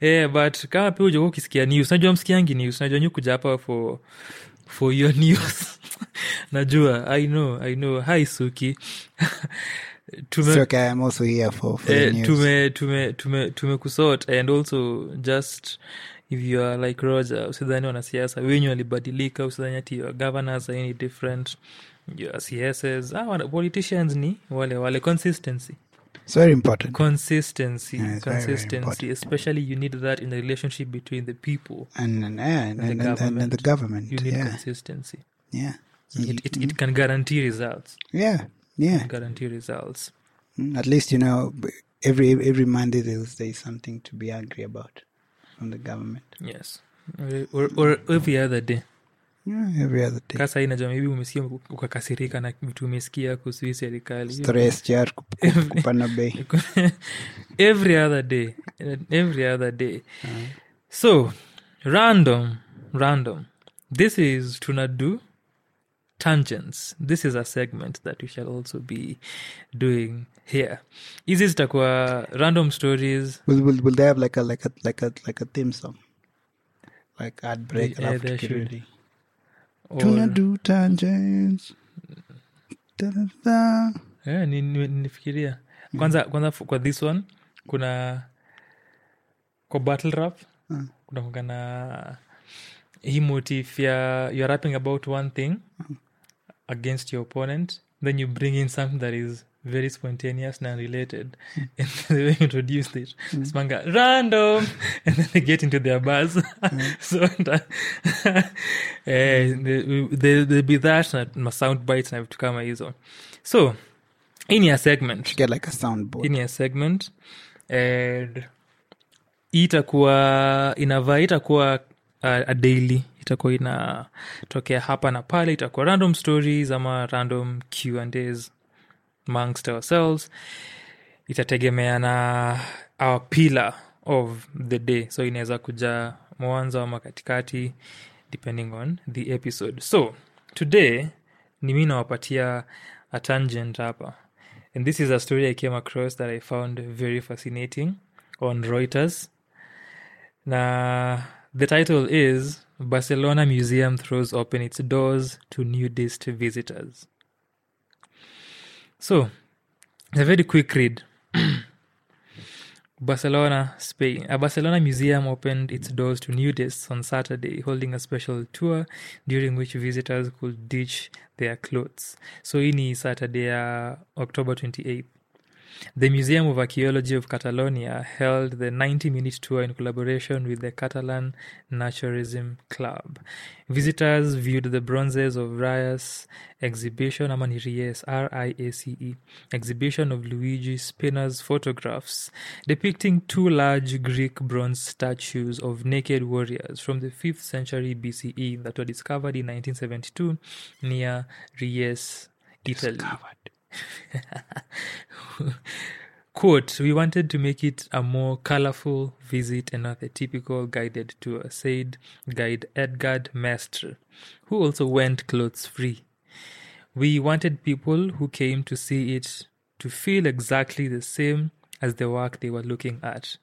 Yeah but kama pia ujakuwa ukisikia news najua msikiangi news najua nyu kuja hapa for for your news. Najua i know i know. Hi suki tume It's okay I'm also here for, for news tume tume tume tumekusort and also just if you are like roger usidhani wanasiasa wenyu walibadilika usidhani ati your governors are any different your css ah, politicians ni wale wale consistency It's very important. consistency Yeah, it's very, very consistency important. especially you need that in the relationship between the people And and, and, And the and, and, and government. the government. you need yeah. consistency yeah. it, it, it can guarantee results Yeah. Yeah. guarantee results. Mm, At least you know every every Monday there's there's something to be angry about from the government. yes. Or, or, every other day. Yeah, every other day. kasa inajua maybe umesikia ukakasirika na vitu umesikia kuhusu hii serikali. Jar kup- kup- bei. every other day. Every other day. So random random. This is tunado tangents this is a segment that we shall also be doing here hizi zitakuwa random stories Will, will will they have like a like a like a like a theme song? Like ad break Yeah, they should. or, Tunado tangents. Da-da-da. yeah, ni- ni- nifikiria kwanza kwanza kwa this one kuna kwa battle rap Mm. kuna kuanga na hii motif ya you're rapping about one thing against your opponent then you bring in something that is very spontaneous and unrelated. Hmm. And the way you introduce it hmm. smanga random! And then they get into their bars hmm. so that, uh, eh, the, the, the be that ma sound bites na vitu kama hizo so ni a segment. Get like a soundboard. ni a segment and itakuwa inavaa itakuwa uh, daily. Itakuwa inatokea hapa na pale. Itakuwa random stories ama random Q&As amongst ourselves. Itategemea na our pillar of the day. So inaweza kuja mwanzo ama katikati depending on the episode. So today ni mi nawapatia a tangent hapa. And this is a story i came across that i found very fascinating on reuters. Na the title is barcelona museum throws open its doors to nudist visitors so a very quick read Barcelona, Spain. A Barcelona museum opened its doors to nudists on Saturday, holding a special tour during which visitors could ditch their clothes. So, ini Saturday, uh, October 28th. The Museum of Archaeology of Catalonia held the 90 minute tour in collaboration with the Catalan Naturism Club. Visitors viewed the bronzes of Rias exhibition, Amani Ries, R I A C E, exhibition of Luigi Spina's photographs depicting two large Greek bronze statues of naked warriors from the 5th century BCE that were discovered in 1972 near Ries, Italy. Quote, we wanted to make it a more colorful visit and not a typical guided tour, said guide Edgard Mestre, who also went clothes free. We wanted people who came to see it to feel exactly the same as the work they were looking at.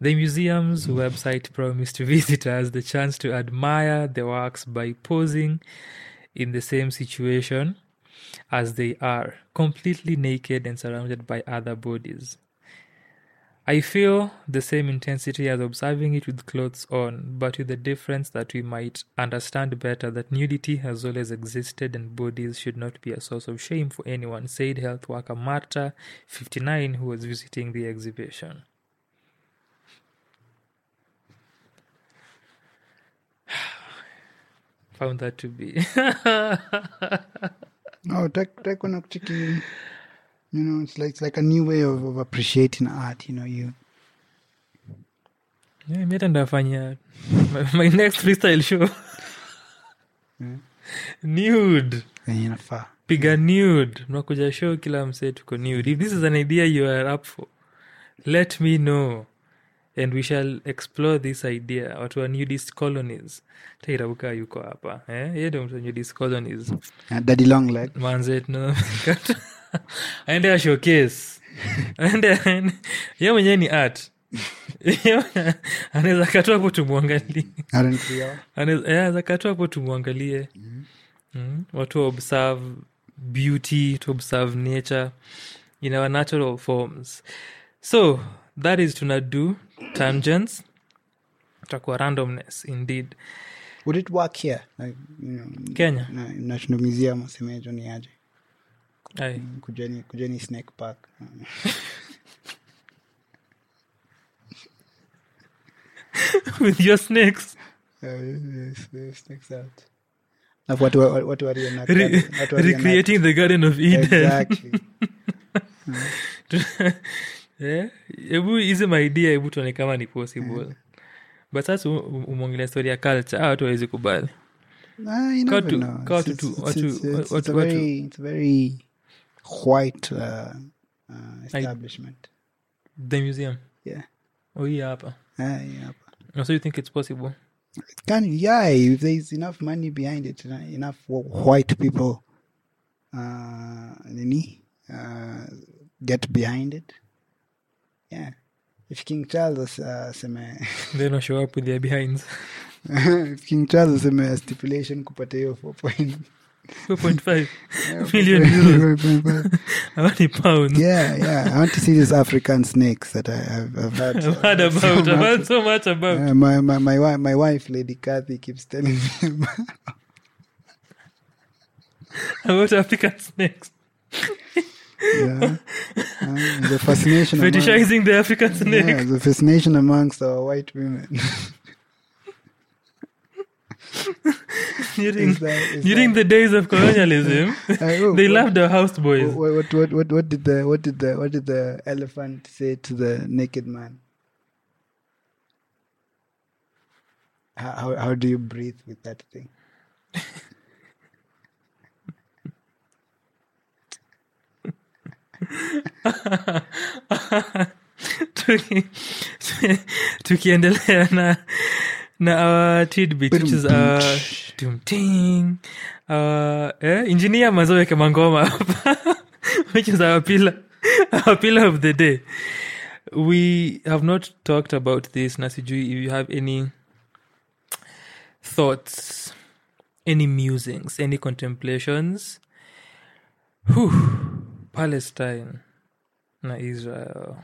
The museum's website promised visitors the chance to admire the works by posing in the same situation as they are, completely naked and surrounded by other bodies. I feel the same intensity as observing it with clothes on, but with the difference that we might understand better that nudity has always existed and bodies should not be a source of shame for anyone, said health worker Marta, 59, who was visiting the exhibition. Found that to be. No, take take one up chicken. You know, it's like it's like a new way of, of appreciating art. You know, you Yeah, mi hata ndafanya my, my next freestyle show. Nude. Venye inafaa. piga nude. Mnakuja show kila msee tuko nude. If this is an idea you are up for. Let me know and we shall explore this idea watu wa nudist colonies. Tairauka yuko hapa eh? mtu wa nudist colonies. Daddy long leg. manze tuna- aende a showcase. Aende ye mwenyewe ni art. Anaweza katua hapo tumwangalie. Anaweza katua hapo tumwangalie. Mm. watu wa observe beauty to observe nature in our natural forms. So that is tunado tangents. Tutakuwa randomness indeed. Would it work here? Like, you know, kenya. national museum semejo ni aje? Kujeni, kujeni snake park. With your snakes. Snakes out. What what, what you recreating the garden of eden. Exactly. hebu hizi maidia hebu tuone kama ni possible. But sasa umeongelea story ya culture. Ah, watu wawezi kubali. Ah, watu- watu- a very- it's very white uh, uh, establishment. the museum. Yeah. oh hii hapa. Ah, yeah. So you think it's possible? It can yeah, if there's enough money behind it, enough white people uh nini, uh get behind it. Yeah. If King Charles uh seme then show up with their behinds if King Charles aseme a stipulation kupata hiyo 4 4.5 million euros. How many pounds yeah, yeah. I want to see these African snakes that I, I've, I've heard. I've heard about I've heard so much about Uh, my, my my wife my wife Lady Kathy keeps telling me about African snakes yeah. The fascination among- fetishizing the African snake. yeah, the fascination amongst our white women. During Is that- is during the days of colonialism Uh, oh, they what- loved our houseboys what, what what what what did the what did the what did the elephant say to the naked man? How how, how do you breathe with that thing Tuki- tukiendelea na na uh, our tidbit which is uh, our tumting our uh, eh, engineer mazoweke mangoma hapa. Which is our pillar our pillar of the day. We have not talked about this na sijui if you have any thoughts any musings any contemplations. Whew, palestine na israel.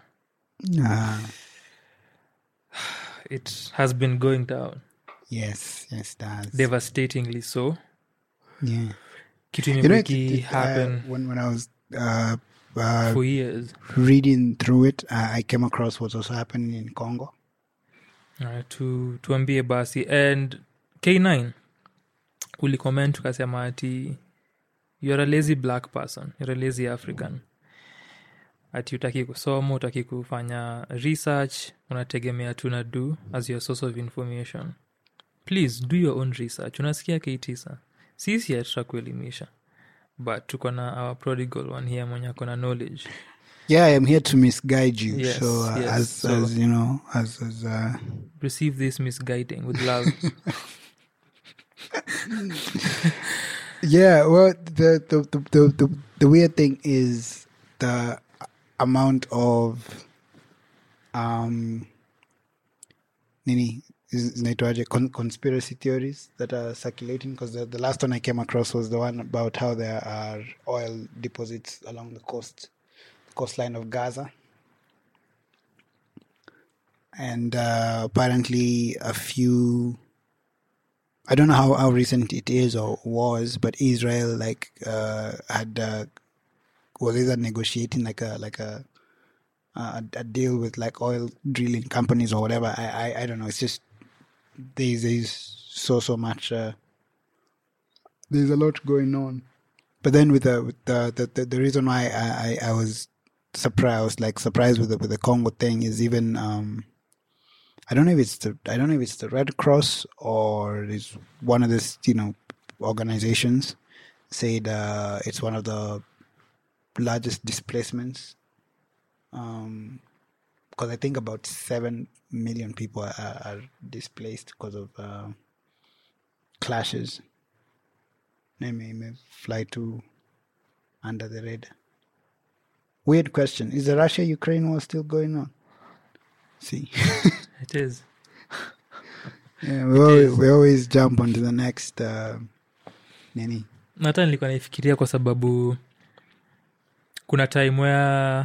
Ah it has been going down. Yes yes does devastatingly so. Yeah. Kitu you know it, it, uh, when when I was uh, uh, for years. reading through it, uh, I came across what was happening in Congo. uh, tu, tuambie basi. And k9 ulicomment ukasema ati you're a lazy black person. You're a lazy african. Ati utaki kusoma utaki kufanya research unategemea tuna do as your source of information. Please do your own research. Unasikia kitisa sisi hatutakuelimisha but tuko na our prodigal one here mwenye ako na knowledge. Yeah, I'm here to misguide you. Yes, so, uh, yes, as so- as you know, as as uh, receive this misguiding with love yeah. Well, the the, the the the the weird thing is the amount of um, nini is- zinaitwaje con- conspiracy theories that are circulating because the, the last one I came across was the one about how there are oil deposits along the coast coastline of Gaza. And uh, apparently, a few I don't know how, how recent it is or was, but Israel like uh, had uh, was either negotiating like a like a a, a deal with like oil drilling companies or whatever. I I, I don't know. It's just there's there's so so much. Uh, there's a lot going on, but then with the with the the, the, the reason why I, I I was surprised like surprised with the with the Congo thing is even um I don't know if it's the I don't know if it's the Red Cross or it's one of this you know organizations said uh, it's one of the largest displacements um because I think about seven million people are, are displaced because of uh, clashes. They may, may fly to under the radar. Weird question: Is the Russia-Ukraine war still going on? See. it is Yeah, we always, we always jump onto the next uh, nini. hata nilikuwa naifikiria kwa sababu kuna time where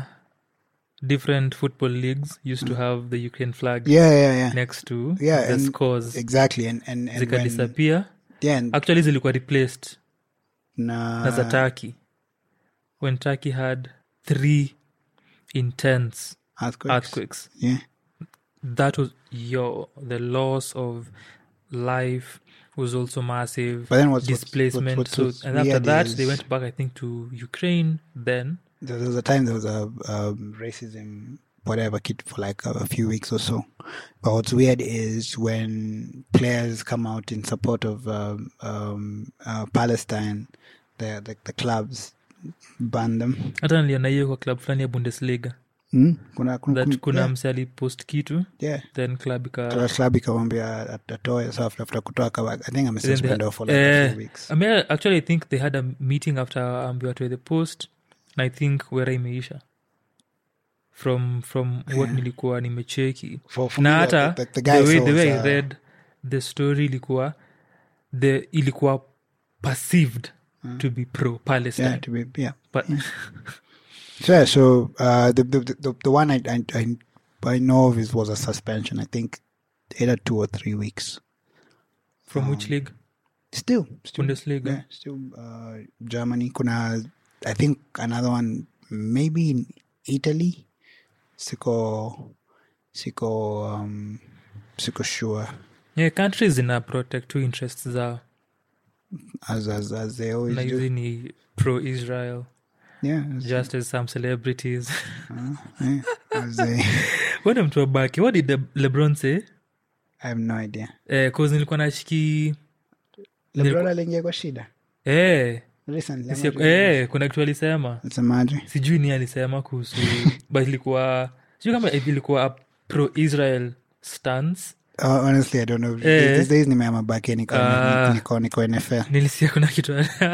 different football leagues used to have the ukraine flag Yeah, yeah, yeah. next to Yeah, the and- scores Exactly, and and, and when, zikadisappear yeah, and actually zilikuwa replaced na, na za turkey when turkey had three intense earthquakes. earthquakes Yeah, that was your the loss of life was also massive. But then what's- what's- displacement what's- so and after that they went back i think to ukraine then. There was a time there was a um, racism whatever kid for like a, a few weeks or so. But what's weird is when players come out in support of um, um, uh, palestine the, the the clubs ban them. Hata niliona hiyo kwa club fulani ya bundesliga mm? kuna, kuna, that kuna yeah, mse alipost kitu yeah. then club club ikamwambia atoe after after kutoa i think then had- for like a weeks. I mean, actually i think they had a meeting after ambiwa to the post na i think wera imeisha. From from what nilikuwa nimecheki. For, for na hata the, the, the the way, the way was, I uh, read the story ilikuwa the ilikuwa perceived to be pro palestine yeah to be yeah. But So, yeah, so uh, the, the the the one I I I, know of is was a suspension. I think either two or three weeks. from which league Still, still bundesliga yeah, still uh, Germany. Kuna I think another one maybe in Italy. Siko siko um siko sure yeah countries zina protect two interests zao as as as they always na do. ni pro israel Yeah, just as some celebrities. As mtu wabaki what did lebron say? I have no idea. eh, cause nilikuwa nashiki LeBron aliingia kwa shida? Eh, recently. eh, kuna kitu alisema. Sijui ni alisema kuhusu but ilikuwa sijui kama ilikuwa pro israel stance Uh, honestly, I don't know. Eh. These days nimeama baki niko Ah. niko niko NFL. nilisia kuna kitu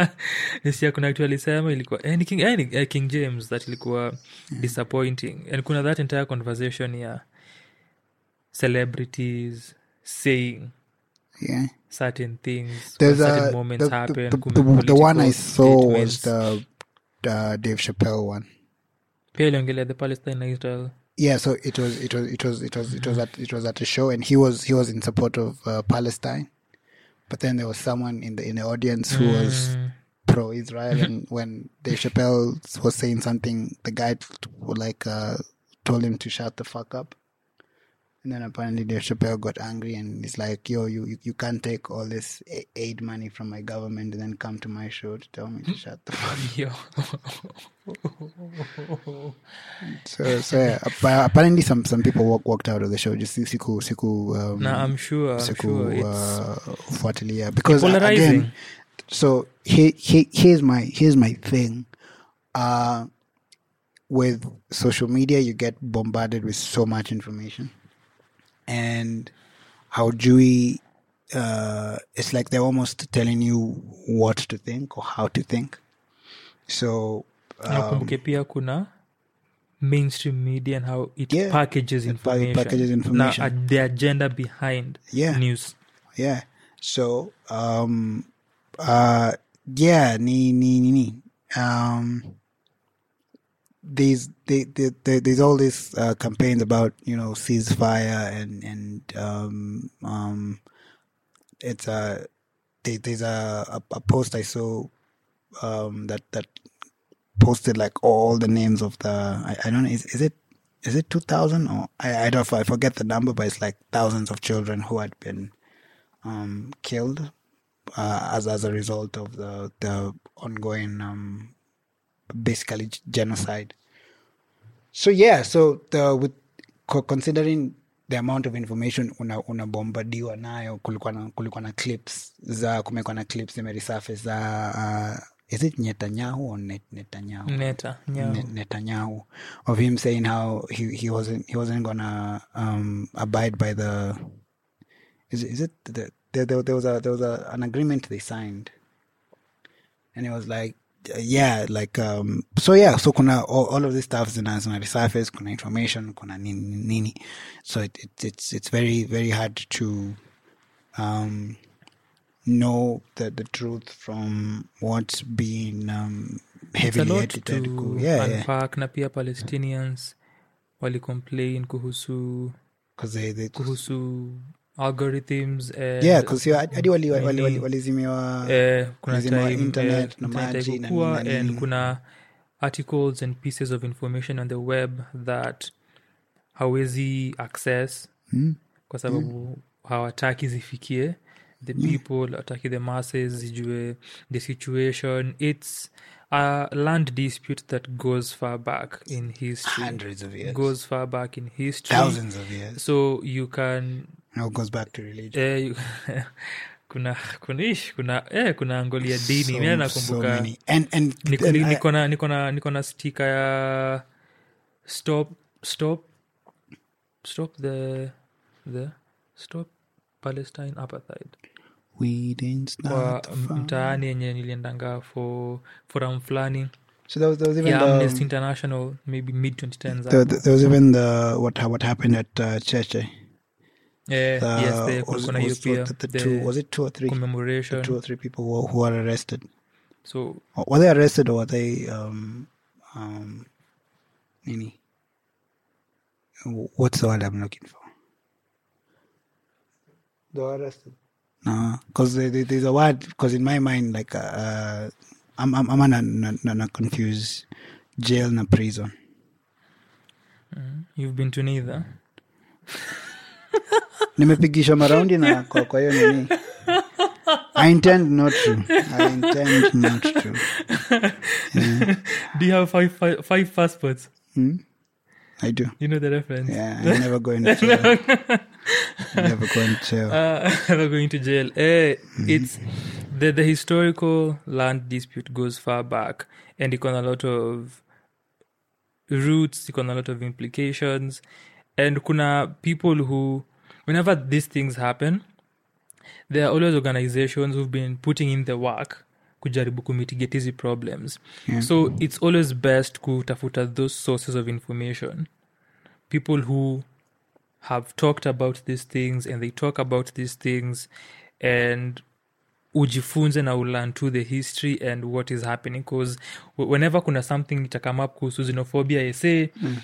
nilisia kuna kitu alisema ilikuwa eh, ni king, eh, ni, eh, king james that ilikuwa disappointing and kuna that entire conversation ya celebrities saying Yeah. certain things There's certain a moments the, happen the, the, the one I saw was the, the Dave Chappelle one. pia iliongelea the palestine na israel Yeah, so it was it was it was it was it was at it was at a show, and he was he was in support of uh, Palestine, but then there was someone in the in the audience who was Mm. pro-Israel, and when Dave Chappelle was saying something, the guy t- like uh, told him to shut the fuck up. And then apparently Dave Chappelle got angry and he's like, "Yo, you you, you can't take all this a- aid money from my government and then come to my show to tell me to shut the fuck." Yo. So, so yeah, appa- apparently some some people walk, walked out of the show. Just siku siku um, nah, i'm sure i'm sure it's uh, fuatilia because uh, polarizing again, so he, he, here's my here's my thing uh with social media you get bombarded with so much information and how Dewey uh it's like they're almost telling you what to think or how to think so um, pia kuna mainstream media and how it Yeah, packages it information, packages information. Now, the agenda behind Yeah. news yeah so um uh yeah ni ni ni, ni. um they, there's all these uh, campaigns about you know ceasefire and and um um it's a there's a, a post I saw um that that posted like all the names of the I, I don't know is is it is it 2000 or I, I don't I forget the number but it's like thousands of children who had been um, killed uh, as as a result of the the ongoing um, basically genocide. So yeah, so the with considering the amount of information una unabombadiwa nayo, kulikuwa na kulikuwa na clips za kumekuwa na clips zimeresurface za uh, is it Netanyahu or Net, Netanyahu? neta nyao. Ne- Netanyahu of him saying how he, he wasn't he wasn't gonna um, abide by the is it, is it the, there, there, there was a there was a, an agreement they signed and it was like yeah like um so yeah so kuna all, all of this stuff zina zina resurface kuna information kuna nini nini. So it, it it's it's very very hard to um know the the truth from what's being um heavily lot edited. to yeah yeah. unpack. Na pia palestinians walicomplain kuhusu because they, they kuhusu algorithms and yeah because hadi wali wali wali walizimiwa eh, kuna time internet eh, na maji na nini and kuna articles and pieces of information on the web that hawezi access kwa sababu hawataki zifikie. The people ataki the masses zijue the situation. It's a land dispute that goes far back in history. Hundreds of years. goes far back in history. Thousands of years. so you can Now it goes back to religion. eh, kuna kuna ish, kuna eh, kuna angolia dini So- Mimi so many. And, and, niko and niko na- niko na niko na stika ya stop stop stop the the stop palestine apartheid we didn't kwa mtaani yenye niliendanga for forum fulani So there was, there was even yeah, the, amnesty international maybe mid 2010s there, there was even the what what happened at uh, Cheche. Eh, The, yes the, was, kulikuwa was pia the, the the two was it two or three? commemoration Two or three people who, who were arrested. so Were they arrested or were they um um nini? What's the word I'm looking for? They were arrested. No, because there's a word. Because in my mind, like uh, I'm I'm I'm na, na, na, na confuse jail na prison. you've been to neither Nimepigisha maraundi na kwa kwa hiyo nini. I intend not to. I intend not to. do you have five, five, five passports Hmm? I do. you know the reference Yeah, I never go in jail. never go in jail. uh, ever going to jail. Eh, It's the the historical land dispute goes far back, and it got a lot of roots. It got a lot of implications, and kuna people who, whenever these things happen, there are always organizations who've been putting in the work kujaribu kumitigate hizi problems. So it's always best kutafuta those sources of information. People who have talked about these things and they talk about these things and ujifunze na ulearn to the history and what is happening. Because whenever kuna something itakame up kuhusu xenophobia ese mm.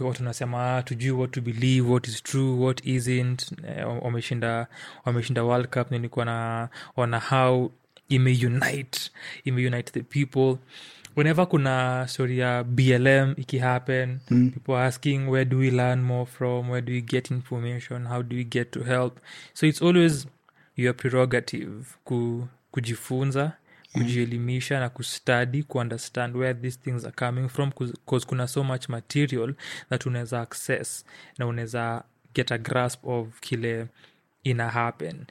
Watu nasema tujui what to believe what is true what isn't. Eh, wameshinda wameshinda world cup nilikuwa na ona how imeunite imeunite the people. Whenever kuna story ya blm ikihappen mm. people are asking where do we learn more from? Where do we get information? How do we get to help? So it's always your prerogative ku, kujifunza kujielimisha na kustudy kuunderstand where these things are coming from because kuna so much material that unaweza access na unaweza get a grasp of kile ina happen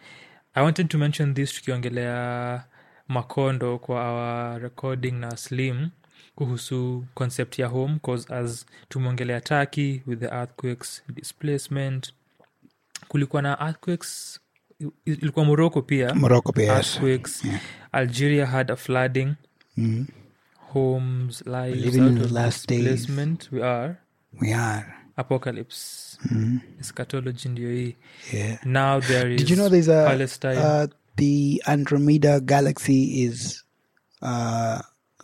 i wanted to mention this tukiongelea makondo kwa our recording na slim kuhusu concept ya home cause as tumeongelea taki with the earthquakes displacement kulikuwa na earthquakes ilikuwa moroko pia Morocco, yes. earthquakes Yeah. Algeria had a flooding Mhm. homes lives living in the of last days. we are We are. apocalypse eschatology ndio hii Yeah. now there is Did you know there's a palestine uh, the Andromeda galaxy is uh,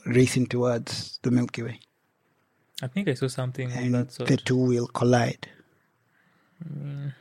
racing towards the Milky Way, i think i saw something of and that sort the two will collide. Mm.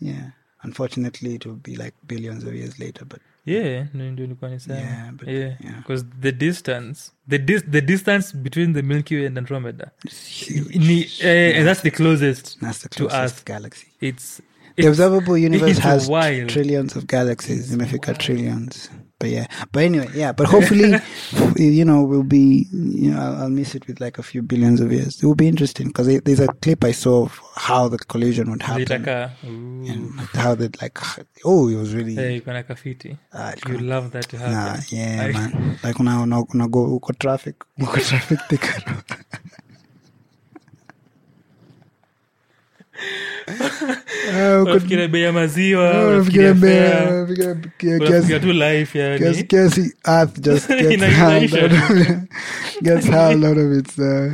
Yeah. Unfortunately, it will be like billions of years later, but yeah ndio ndio nilikuwa nisema Yeah, yeah yeah. because the distance the dis- the distance between the milky way and andromeda it's huge. ni, eh, and that's the closest That's the to closest us. galaxy. it's The observable universe has wild. trillions of galaxies. Imefika trillions. But yeah, but anyway, yeah. But hopefully, you know, we'll be. You know, I'll, I'll miss it with like a few billions of years. It will be interesting because there's a clip I saw of how the collision would happen zitakaa Ooh. and how that like. Oh, it was really. Eh, iko na kafiti Ah, you love that to happen Nah, yeah, I- man. Like una go uko traffic, uko traffic unafikiria bei ya maziwa ah, unafikiria bei, tu life yani. kiasi earth just gets Ina- out of it, gets hurled out of its uh,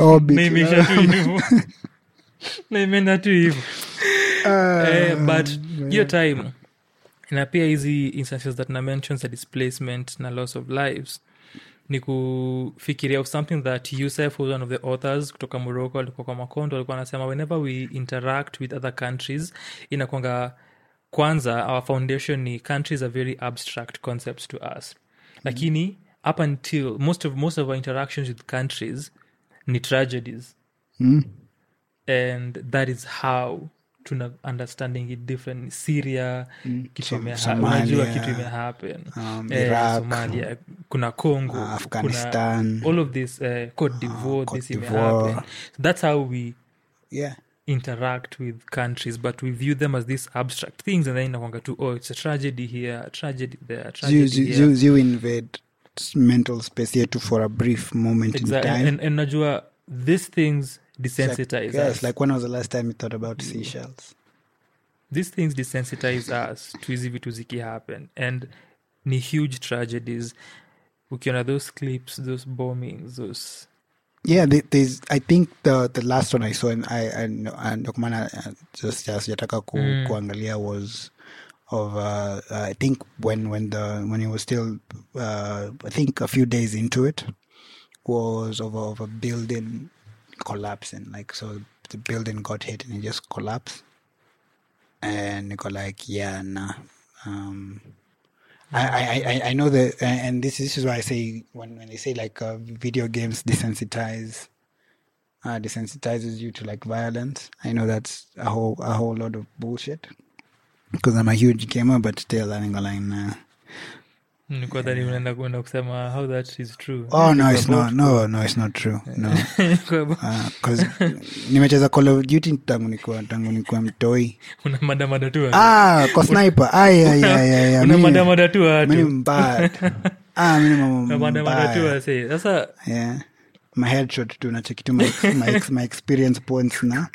uh, orbit. na tu know? hivo. Tu hivo. Ah, eh, but hiyo time na pia hizi instances that na mentions a displacement na loss of lives ni kufikiria of something that yusef was one of the authors kutoka morocco alikuwa kwa Macondo alikuwa anasema whenever we interact with other countries inakwanga kwanza our foundation ni countries are very abstract concepts to us. Lakini up until most of most of our interactions with countries ni tragedies. Mm. and that is how tuna understanding it different. Syria kitu unajua kitu imehappen um, Eh, Iraq, somalia kuna congo uh, kuna all of this uh, cote divoir uh, this imehappen so that's how we yeah. interact with countries but we view them as these abstract things and then inakwanga tu oh it's a tragedy here a tragedy there a tragedy you, here. you, you invade mental space yetu for a brief moment in exactly. time. And, and najua these things It's like- yes us. like when was the last time you thought about seashells? These things desensitize us to hizi vitu zikihappen. And ni huge tragedies. Ukiona those clips those bombings those yeah there's i think the the last one i saw and i and and kumana uh, just just yataka ku, Mm. kuangalia was of uh, uh, i think when when the when it was still uh, i think a few days into it was of of a building collapsing like so the building got hit and it just collapsed and it got like yeah nah um I, I, I, know that, and this, this is why I say when, when they say like uh, video games desensitize, uh, desensitizes you to like violence. I know that's a whole a whole lot of bullshit because I'm a huge gamer, but still, I'm going like, nah. Nilikuwa dhani unaenda kuenda kusema how that is true Oh no, it's not. No, no, it's not true. No, because nimecheza Call of Duty tangu nikuwa tangu nikuwa mtoi. una madamada tu Ah, kwa sniper. Ay, ay, ay, ay, ay. una madamada tu mimi mbad. Ah, mimi mama madamada tu mbaya. sasa yeah my headshot tu nacheki my, my, my experience points na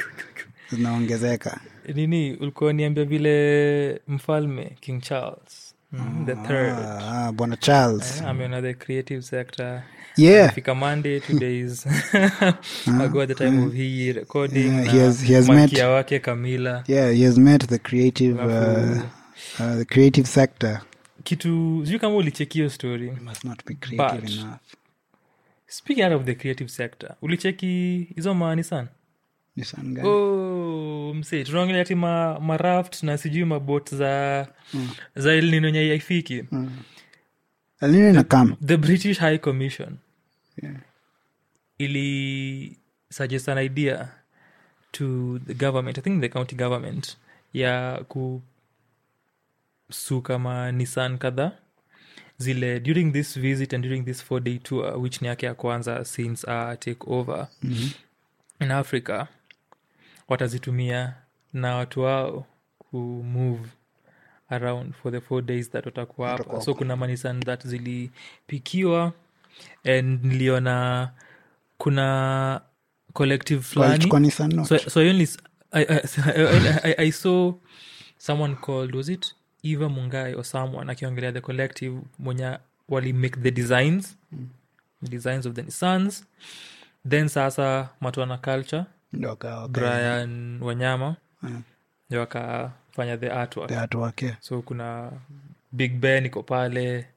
zinaongezeka nini ulikuwa niambia vile mfalme king charles mm, the third. ah, ah, bwana charles. Ameona the creative sector. Yeah. Fika monday two days ago at the time of hii recording Yeah, he has- he has met- wake camilla yeah he has met the creative uh, uh, the creative sector. Kitu sijui kama ulichekio story. Must not be creative But- enough. speaking out of the creative sector ulicheki hizo maani sana ni son gani? oh, mse tunaongelea ti ma, maraft na sijui mabot za za elninonye haifiki mm. the british high commission Yeah. ili suggest an idea to the government i think the county government ya kusuka ma nissan kadhaa zile during this visit and during this four day tour which ni yake ya kwanza since uh, take over Mhm. in africa watazitumia na watu wao kumove around for the four days that watakuwa hapa. So kuna manisan that zilipikiwa and niliona kuna collective fulani so, so I only I, I, I, I, I saw someone called was it eva mungai or someone akiongelea the collective mwenye wali make the designs designs of the nissans. Then sasa matwana culture Waka- waka- brian wanyama. Mm. ndio wakafanya the artwork. The artwork, yeah. so kuna big ben iko pale.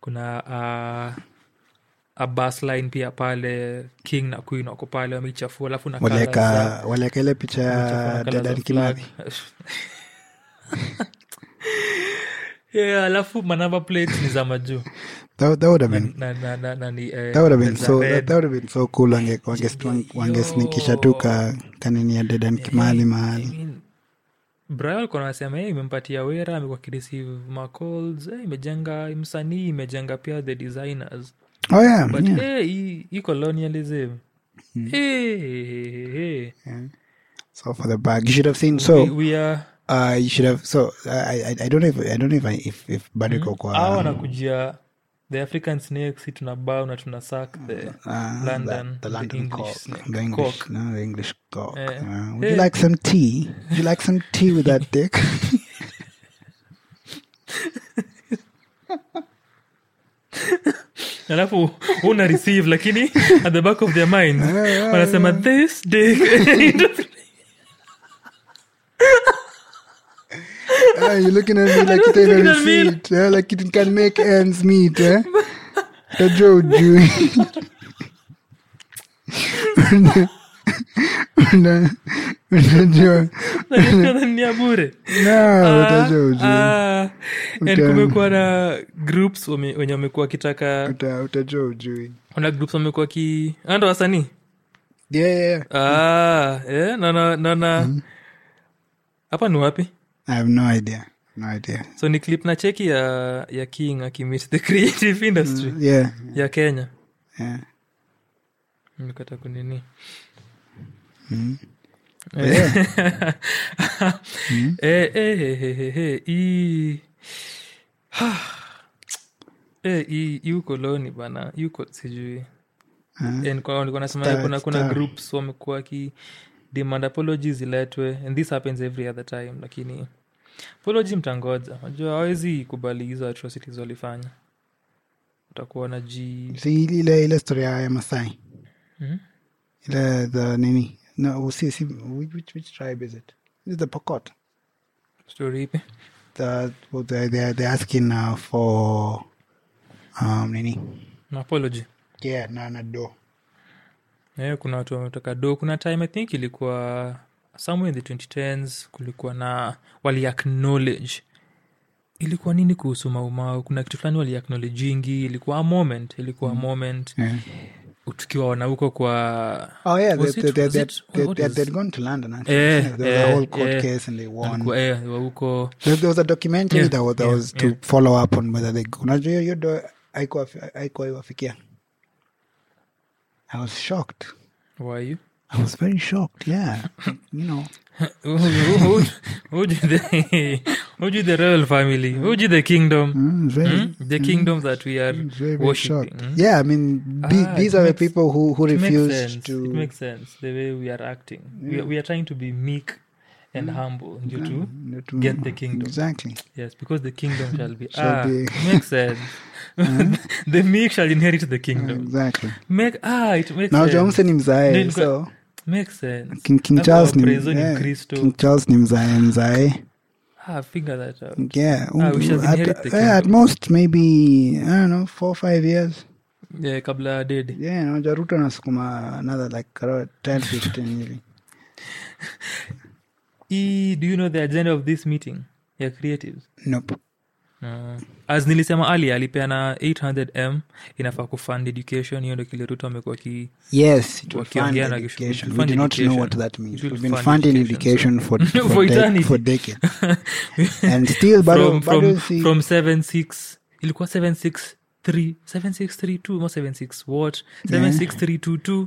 Kuna uh, a bus line pia pale. King na queen wako pale wameichafua. Alafu na colours za- walieka walieka ile picha ya Kimathi. Yeah alafu manava plate ni za majuu that, that would have been na, na, na, na ni, eh, that would have been so that, that would have been so cool wange wange- wangesnikisha tu ka kanini ya Dedan Kimathi I mahali. Mean, Brian alikuwa anasema hey, imempatia wera amekuwa kireceive macalls hey, imejenga msanii imejenga pia the designers. Oh yeah, but yeah. hey, hii- hii colonialism. Hey, hey, hey. so for the bag you should have seen so we, we are uh you should have so I I, I don't know if I don't know if I, if if bado mm. au kwa wanakujia the african snake si tuna bow na tuna sak the uh, London, the, the London English cork, snake, the English, cork. no, the English cock. uh, Uh, would hey. you like some tea? Would you like some tea with that dick? alafu una receive lakini at the back of their minds wanasema this dick Uh, you're looking at me like you ain't on your feet, like you can make ends meet. Eh? tajoju unajoania kumekuwa na groups wenye wamekuwa wakitaka groups wamekuwa ki ah, anda wasanii yeah, yeah, yeah. ah, yeah, naona mm-hmm. hapa mm. ni wapi I have no idea. No idea. so ni clip na cheki ya ya king akimit the creative industry Yeah. ya kenya Yeah. nikata kunini Mm. Eh, eh, eh, eh, eh, eh, Eh, hii hii ukoloni bana hii uko sijui Uh, eh, nilikuwa nasema kuna, kuna groups wamekuwa ki demand apology ziletwe and this happens every other time lakini apology mtangoja najua hawezi kubali hizo atrocities walifanya utakuwa na ji ile ile story ya Masai. Mhm. Ile the nini? No, see, see which, which which tribe is it? Is it the Pokot? story ipi The well, they they asking uh, for um nini? An apology Yeah, na na do yeah, kuna watu wametaka do. Kuna time i think ilikuwa somewhere in the 2010s kulikuwa na waliacknowledge ilikuwa nini kuhusu maumau kuna kitu fulani waliacknowledgingi ilikuwa moment ilikuwa mm. a moment. Yeah. Tukiwa wanahuko kwa oh, yeah, I was shocked. why you I was very shocked. Yeah, you know. Uji the Uji the royal family Uji the kingdom Mm, very, Hmm? the kingdom that we are very, very worshipping shocked. hmm? Yeah, I mean, the- Ah, these are makes- the people who who it makes refused sense. to. it makes sense the way we are acting we, are, we are trying to be meek and humble due to to get the kingdom. Exactly. yes because the kingdom shall be Shall ah be- makes sense the meek shall inherit the kingdom Exactly. make ah it makes Na sense Johnson ni mzae, so makes sense King, King Charles ni, yeah. King Charles ni mzae mzae. ah figure that out Yeah, Ah, we shall at, inherit the yeah, at most maybe I don't know four or five years. yeah kabla dede Yeah, naja Ruto anasukuma another like around 10 15 hivi. E, do you know the agenda of this meeting ya creatives Nope. Ah. as nilisema ali alipeana 800m inafaa kufund education hiyo ndo kile ruto amekuwa kifrom 76 ilikuwa 763 763 what? 76322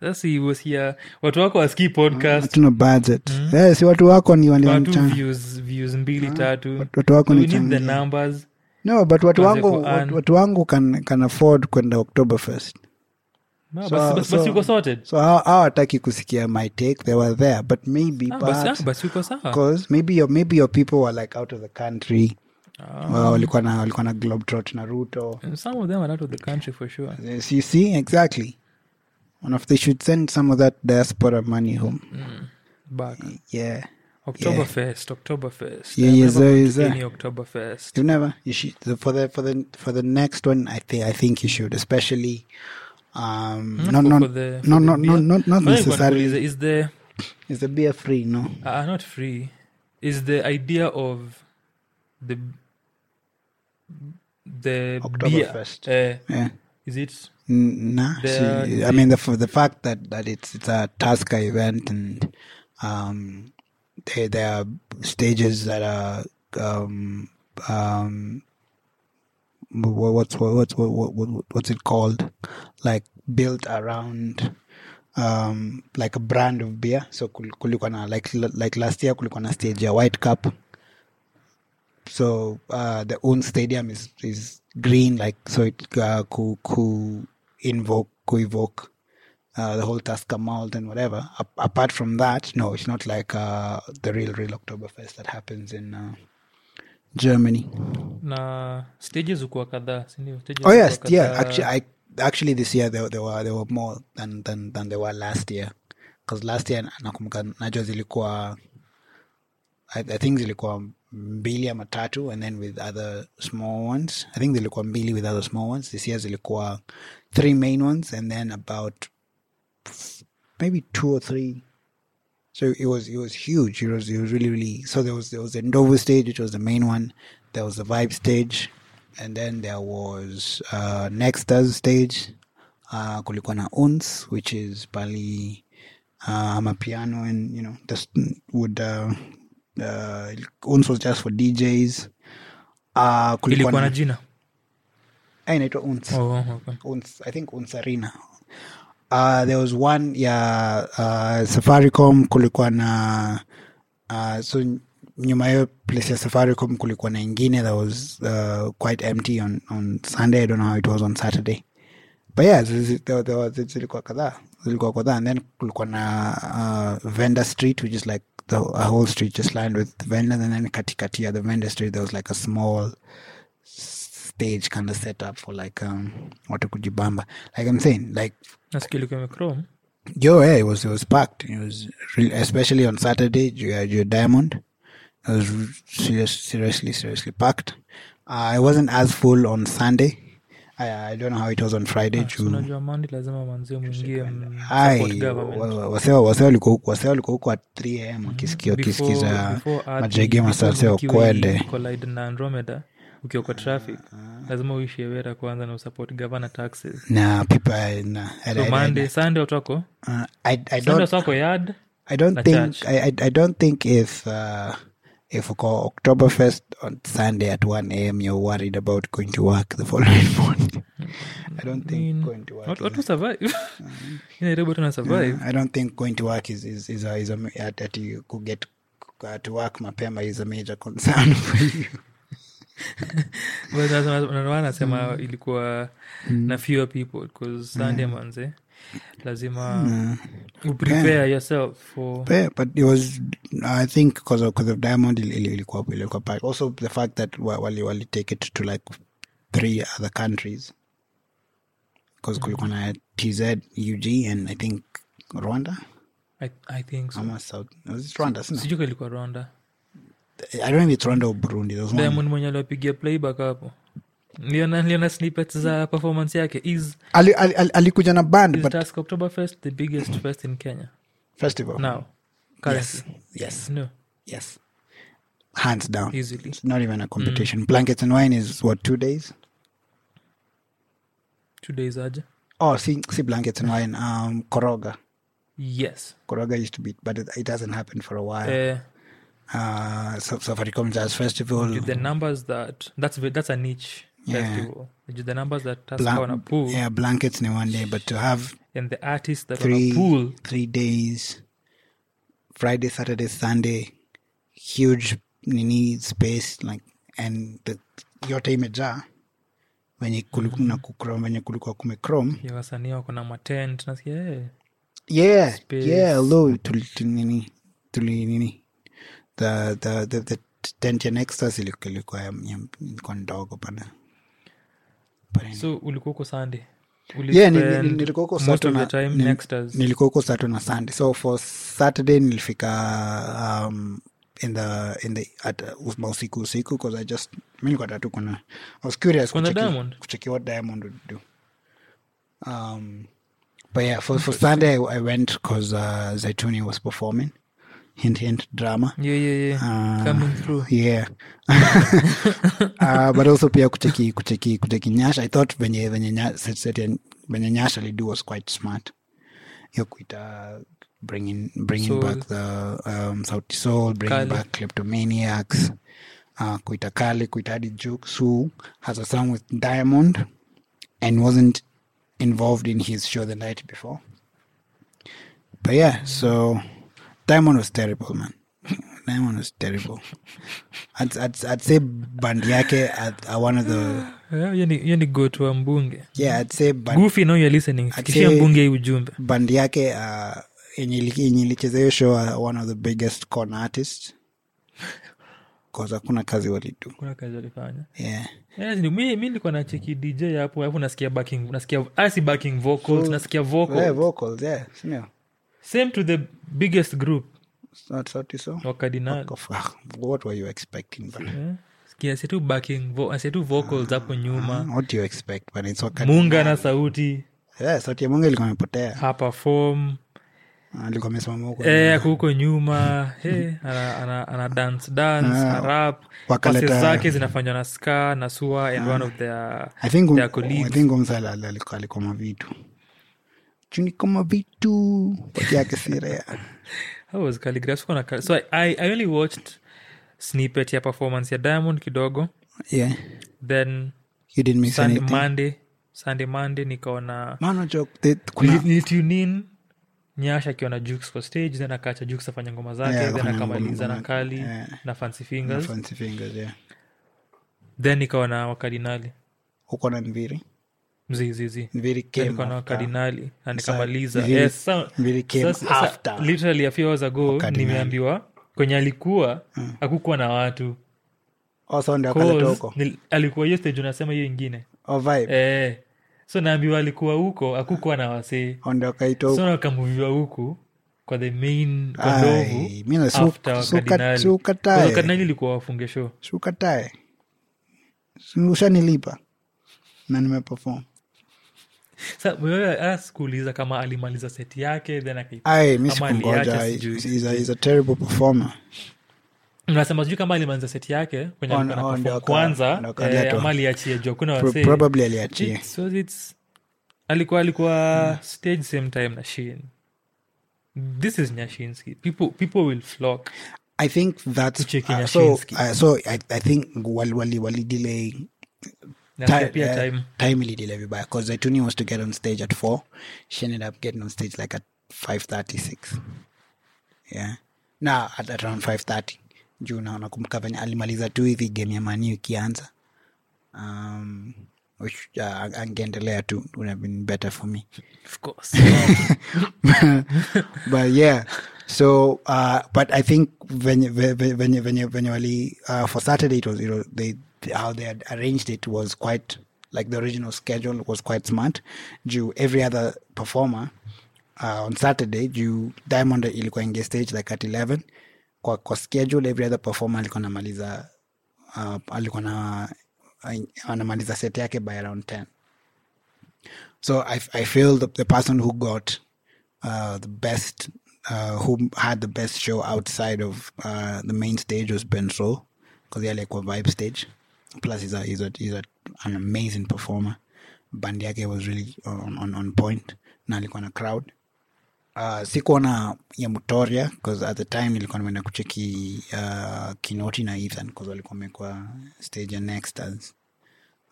sasa he was here watu wako waski podcast budget. Eh, si watu wako ni wali watu wanichanga. views views mbili tatu Watu wako So we ni need the numbers No, but watu wangu ku watu, watu wangu can, can afford kwenda Oktoberfest. No, So- basi- basi- so- basi uko sorted So kusikia my take. They were there, but maybe Ah, perhaps ah, basi uko sawa because maybe your maybe your people were like out of the country. Ah, Wa- walikuwa na walikuwa na globetrot na Ruto. and some of them are out of the country for sure Yes, you see exactly. And if they should send some of that diaspora money home. back Yeah. Oktoberfest Oktoberfest Yeah, I've yes, never sir, been yes, to sir. any Oktoberfest You never. You should for the for the for the next one. I think I think you should, especially. Um, Not no, for- no, for the- no, no, no, not not necessarily. nikuulize, is the Is the beer free? No. uh, not free is the idea of the the beer Oktoberfest. uh, Yeah. Is it? Nah. The- I mean, the f- the fact that that it's it's a Tusker event and um, there there are stages that are um um what's what, what's what, what, what what's it called? Like built around um like a brand of beer. So kul- kulikuwa na like like last year kulikuwa na stage ya white cap so uh the own stadium is is green like so it uh, ku, ku invoke ku evoke uh, the whole Tusker malt and whatever. A- apart from that, no, it's not like uh, the real, real Oktoberfest that happens in uh, Germany. na stages ukuwa kadhaa sindio Stages Oh yes, yeah. Actually, I actually this year there, there were there were more than than than there were last year. Because last year nakumbuka najua zilikuwa I, I think zilikuwa mbili ama tatu and then with other small ones. I think zilikuwa mbili with other small ones. This year zilikuwa three main ones and then about maybe two or three. So it was it was huge. It was it was really really so there was there was the Ndovu stage which was the main one. There was the vibe stage and then there was uh Nexters stage. Uh kulikuwa na uns which is pali uh I'm a piano and you know this would uh uh uns was just for DJs uh kulikuwa na na jina eh, inaitwa uns oh, okay. Uns, I think Unsarina. Uh, there was one ya uh, Safaricom kulikuwa na uh, so nyuma hiyo place ya Safaricom kulikuwa na ingine that was uh, quite empty on, on Sunday. I don't know how it was on Saturday. But yeah, zizi- there, there was, zilikuwa kadhaa zilikuwa kadhaa and then kulikuwa na uh, vendor street which is like the a whole street just lined with vendors and then katikati ya the vendor street there was like a small stage kind of set up for like um watu kujibamba like i'm saying like nasikia ilikuwa imechrome yo yeah, it was it was packed. It was really, especially on saturday ya- juu ya diamond. It was serious, seriously seriously packed. Uh, it wasn't as full on sunday I, I don't know wase walikuwa huko am wakisikia wakisikiza majege masase wakwende ah, ah. lazima uishi ewera kwanza na usupport governor taxes. Na people eh, na so monday sunday utako uh, i i don't i don't think I, I i don't think if uh, if we call Oktoberfest on Sunday at 1 a.m. you're worried about going to work the following morning. I don't think mean, going to work. is watu survive nairobi to survive I don't think going to work is is is a, is a at, that you could get uh, to work mapema is a major concern for you. But nasema- mm. ilikuwa na fewer people because sunday manze lazima you prepare yourself for yeah, but it was I think because of because of Diamond il- il- ilikuwa ilikuwa packed. Also the fact that wa- wali wali take it to like three other countries because kulikuwa na TZ, UG, and I think Rwanda. I, i think so Ama South. Was it Rwanda? isn't it? sijui kalikuwa rwanda I don't know if it's Rwanda or Burundi. Diamond mwenye aliwapigia playback hapo niliona niliona snippets za performance yake is, Ali, ali, ali, alikuja na band, is but Tusk Oktoberfest the biggest fest in kenya festival. now currently Yes. Yes. no Yes. Hands down. easily It's not even a competition. Blankets and wine is what two days? two days aje Oh, see, see, blankets and wine. Um, Koroga. yes Koroga used to be, but it, it hasn't happened for a while. uh, uh, Sa- Safaricom Jazz Festival. the numbers that that's that's a niche Yeah. festival the numbers that Tusk Blan- on a yeah, blankets in one day, but to have and the artists that three pool three days, Friday, Saturday, Sunday, huge nini space like and the yote imejaa. Wenye kulikuwa na kukrom wenye kulikuwa kumekrom wasanii wako na matent nasikia eh, yeah Space. yeah although the the the, the tent ya nexus ilikuwa ilikuwa ndogo Pana- so ulikuwa uko sunday? Yeah nilikuwa huko most Saturday na- sunday. So for saturday nilifika um in the in the at uh, usiku usiku because i just mi nilikuwa tatu kuna i was curious kucheki what diamond would do. Um but yeah for for sunday i, I went because uh zaituni was performing hint hint drama. Yeah yeah yeah. Uh, coming through. yeah. Uh, but also pia kucheki kucheki kucheki nyash. I thought venye venye nya- set, set ya- venye nyash alido was quite smart. Hiyo kuita bringing bringing Soul. back the um, sauti sol bringing Kali. back kleptomaniax. Uh, kuita kali kuita hadi jux who has a song with diamond and wasn't involved in his show the night before. But yeah so diamond was terrible man. Diamond was terrible. I'd, I'd, I'd say band yake at, uh, one of the Yeah, hiyo ni- gotu wa mbunge. Yeah i'd say band, goofy now you're listening. Fikishia mbunge hii ujumbe. band yake uh, yenye yenye ilicheza hiyo show uh, one of the biggest con artists. Cause hakuna kazi walidu. Kuna kazi walifanya. Yeah. Yes, mi nilikuwa na cheki dj hapo alafu nasikia backing nasikia asi backing vocals nasikia vocals, yeah vocals yeah same to the biggest group Not Sauti Sol? wakardinali Of- ah, What were you expecting? But, Eh, tu backing vo- asi vocals hapo nyuma what do you expect? But it's Wakati. munga na sauti Yeah, Sauti ya Mungu ilikuwa imepotea. hapafom Alikuwa amesimama huko. eh, huko nyuma hey, ana, ana, ana dance dance Ah, arap wakaleta- zake zinafanywa na ska na sua and one of their I think their I think umsala alikuwa alikuwa mavitu. Chuni kama vitu. Pati yake. How was calligraph Sikuwa na cal- so I, I, I only watched snippet ya performance ya diamond kidogo Yeah. then You didn't miss sunday anything. monday sunday monday nikaona nyasha akiona na jukes kwa stage then akaacha juks afanya ngoma zake Yeah, then akamaliza na kali yeah. na fancy na fancy fingers, yeah. then nikaona wakadinali Uko na Nviri zilikuwa kardinali na nikamaliza. yes, so, nimeambiwa kwenye alikuwa mm. akukuwa na watu. Nil, alikuwa hiyo stage unasema hiyo ingine. Oh, eh. so naambiwa alikuwa huko akukuwa na wasee. So huku kwa the main kondovuadinali ilikuwa wafunge shukatae ushanilipa na nimepefom sa ah, sikuuliza kama alimaliza seti yake then nasema sijui. kama alimaliza seti yake kwenye kwanza eh, ama aliachie alikuwa alikuwa stage same time na shin this is nyashinsky people, people will flock i think that's uh, uh, so I, i think wali, wali, time, uh, time. time ili delay vibaya because Zaituni was to get on stage at four. She ended up getting on stage like at five thirty six. Yeah, now at, at around five thirty. Juu na nakumbuka venye alimaliza tu hivi game ya maniu ikianza. Um, which uh, angeendelea tu. Would have been better for me. Of course. But yeah. So uh but i think when you when you when when when wali uh for saturday it was you know they how they had arranged it was quite like the original schedule was quite smart. Due every other performer uh, on saturday due diamond ilikuwa inge stage like at 11 kwa, kwa schedule every other performer alikuwa namaliza uh, alikuwa na anamaliza set yake by around 10 so I, I feel the, the person who got uh, the best, uh, who had the best show outside of uh, the main stage was Bensoul, because he had like a vibe stage. Plus, he's a he's a he's a, an amazing performer. Band yake was really on, on, on point. Na alikuwa na crowd. Uh, sikuona ya because at the time nilikuwa nimeenda kucheki uh, Kinoti na Ethan because walikuwa wamekuwa stage ya Nexters.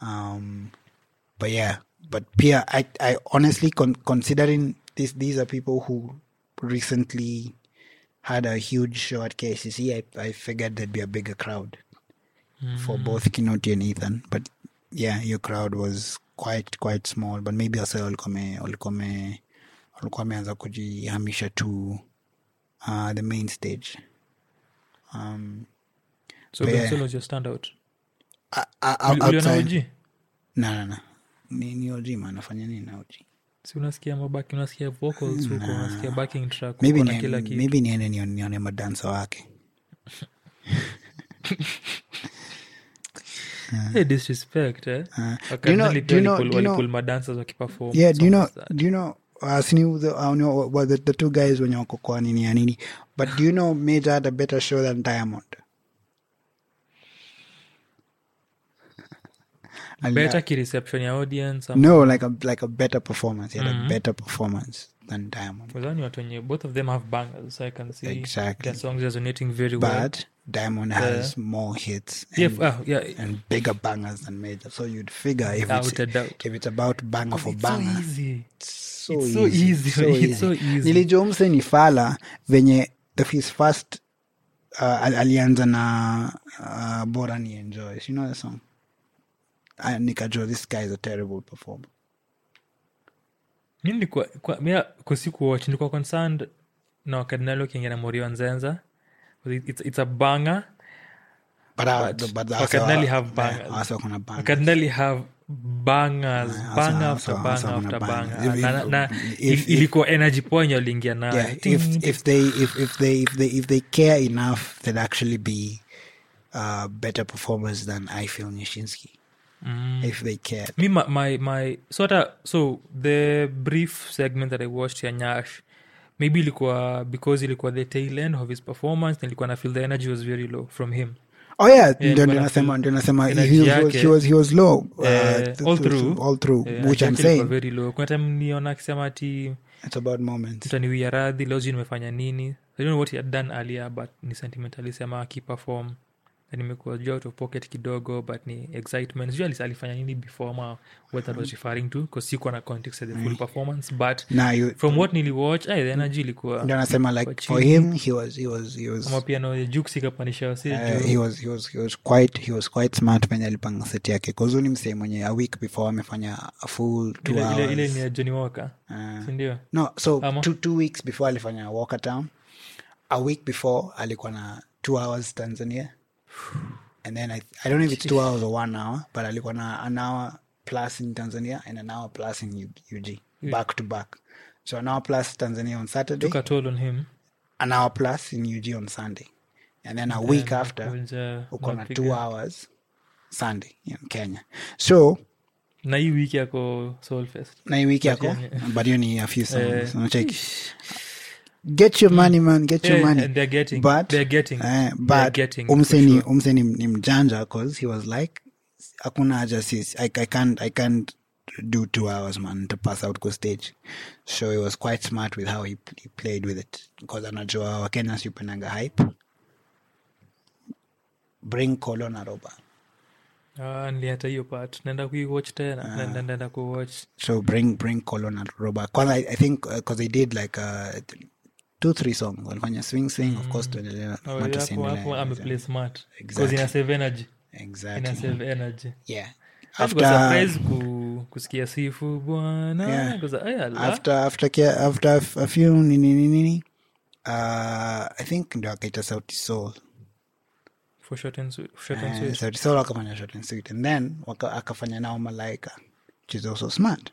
Um, but yeah, but Pia, I, I honestly con- considering this, these are people who recently had a huge show at KCC. I, I figured there'd be a bigger crowd for both Kinoti and Ethan. But yeah, your crowd was quite quite small. But maybe also walikuwa wame- walikuwa wame- walikuwa wameanza kujihamisha to uh, the main stage. Um, so Benson. Was your standout I, I, Uli- outside, no, no, no. Ni, ni OG man, anafanya nini na OG? si unasikia mabaki unasikia vocals huko unasikia backing track maybe ni, kila kitu maybe niende nione madansa wake hey, disrespect eh? Do you know- do you know- do you know- madancers wakiperform yeah do you know do you know uh, sini the, uh, know, well, the, the two guys wenye wako kwa nini ya nini? But do you know Major had a better show than Diamond? And better yeah, kireception ya audience no like a like a better performance. He had a better performance than Diamond. Ni watu wenye both of them have bangers so i can see Exactly. their songs resonating very well. But Diamond has more hits yeah, and, f- ah, yeah. and bigger bangers than Major. So you'd figure if Without it's, if it's about banger for it's so banger easy. so It's so easy, so it's so easy. nilijua mse ni fala venye his first uh, alianza na uh, bora ni enjoy. You know the song? I, nikajua this guy is a terrible performer mi nilikuwa kwa- mi kusikuwatch nilikuwa concerned na wakardinali wakiingia na morio nzenza it's, it's a banger. But, uh, But but Wakadinali have bangers. bangers. Wakardinali have bangers Yeah, bang after awesome, after na. If- na, na, if- il- if- ilikuwa energy point waliingia nayo yeah if if they if, if they if they if they care enough they'd actually be uh better performers than i feel nishinsky if they cared me my, my my sort of so the brief segment that i watched ya nyash maybe ilikuwa because ilikuwa the tail end of his performance nilikuwa na feel the energy was very low from him. Oh yeah ndio ndio nasema ndio nasema he, was, yake. he was he was low uh, uh, all th- through. all through yeah, which i'm saying. very low. Kuna time niona akisema ati it's about moments. Utaniwia radhi leo nimefanya nini. I don't know what he had done earlier but ni sentiment alisema akiperform na nimekuwa juu out of pocket kidogo but ni excitement. Sijui alifanya nini before ma what that was referring to because sikuwa na context of the full performance but nah, you from what niliwatch ay, the energy ilikuwa ndio nasema like for him he was he was he was kama piano juk ikapanisha wasi Uh, he was he was he was quite he was quite smart penye alipanga set yake. Cause ni msee mwenye a week before amefanya a full two ile, ile, ile ni ya johnny walker Uh, sindio no so Ama? two, two weeks before alifanya walker town a week before alikuwa na two hours tanzania and then I, i don't know if it's two hours or one hour but alikuwa na an hour plus in tanzania and an hour plus in ug back to back. So an hour plus tanzania on saturday. Took a toll on him. An hour plus in ug on sunday. And then a week after Kunja uko na two hours sunday in kenya. So na hii wiki yako soulfest na hii wiki yako but hiyo ni a few songs. Eh. unacheki get your money man get your money. and they're getting- but they're getting- eh, they're getting, umse ni sure. umse ni, mjanja cause he was like hakuna haja sis. I, i can't i can't do two hours man to pass out kwa stage. So he was quite smart with how he, he played with it. Because anajua wakenya siupendanga hype. Bring kolo na roba. Ah, niliata hiyo part. Naenda kuiwatch tena. Naenda- naenda kuwatch. So bring bring Kolo na Roba. Kwanza I, I think because they did like uh, two three songs walifanya swing swing of course Oh, tusiendelee. hapo ameplay smart Exactly. ina save energy ina save energy yeah after after ku, kusikia sifu bwana Yeah. Kuza, "Ay, Allah." after after after a- few nini nini uh, I think ndo akaita Sauti Soul Eh. Sauti Soul akafanya short and sweet and then akafanya nao Malaika which is also smart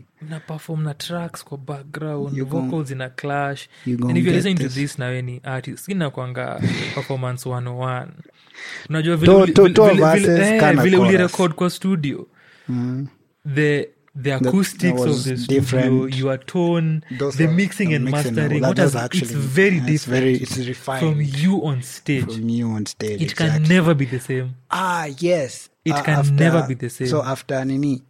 na perform na tracks kwa background You gon- vocals ina clash. gon and if you're listening to this. na weni artist inakwanga performance 101 unajua vile To- uli- to- vile- to vile- vile- eh, ulirecord kwa studio. The the acoustics of the studio different. your tone Those the mixing and mixing, mastering what has, it's actually- very it's different very- it's refined. from you on stage. From you on stage it can never be the same. Ah yes. It Uh, can never be the same. so after nini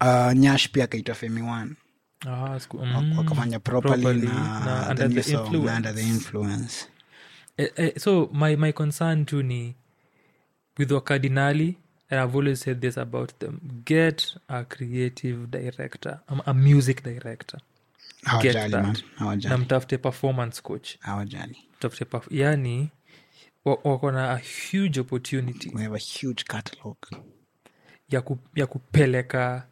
uh, nyash pia akaitwa femi one. Ah, mm, wakafanya properly, properly, na, na under new the song, na influence. under the influence. Eh, eh, so my, my concern tu ni with wakardinali and i've always said this about them. Get a creative director um, a music director. Hawajali that. man. Na hawajali mtafute performance coach. Hawajali. Perf- yani wa- wako na a huge opportunity we have a huge catalog. ya, ku, ya kupeleka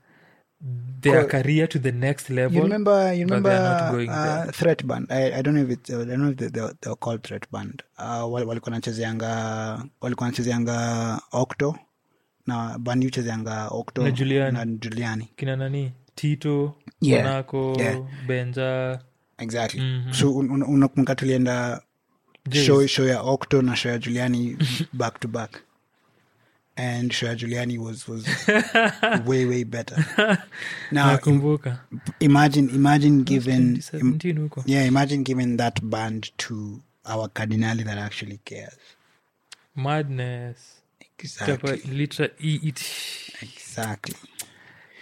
their Co- career to the next level You remember? You remember uh. Threat Band? I, I don't know if it's, I don't know if they, they, they were called Threat Band. Uh, walikuwa nachezeanga walikuwa nachezeanga Octo na bandi uchezeanga Octo Na Juliani. na Juliani. kina nani tito Yeah, Monaco, yeah. benja Exactly. Mhm. So un- un- unakumbuka tulienda show, show ya Octo na show ya Juliani back to back. And show ya Juliani was was way way better. Now im- nakumbuka imagine imagine given 2017 huko Yeah, imagine giving that band to our cardinali that actually cares. madness Exactly. Itakuwa literal- i- it Exactly.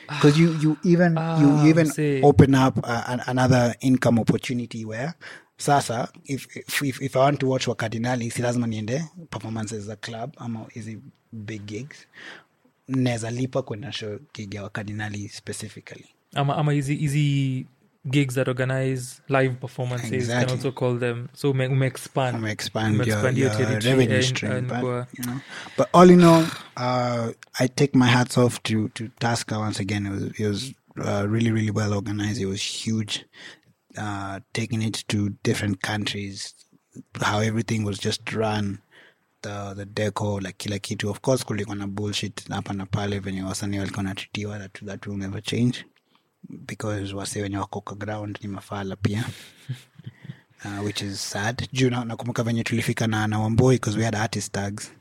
Because you, you even Ah, you even open up uh, another income opportunity where sasa if, if, if, if I want to watch wakadinali si lazima niende performances za club ama hizi big gigs naweza lipa kwenda show gig ya wakadinali specifically ama ama hizi hizi gigs that organize live performances can also call them so ume, ume expand I'm expand Ume your, expand your your territory revenue and- stream, and but, you know. But all in all, uh, I take my hats off to to Tusker once again. It was it was uh, really really well organized. It was huge. Uh, taking it to different countries, how everything was just run. The the deco like kila kitu. Of course, kulikuwa na bullshit hapa na pale venye wasanii walikuwa natritiwa. That that will never change because wase wenye wako kwa ground ni mafala pia uh, which is sad juu na- nakumbuka venye tulifika na, na wamboi because we had artist tags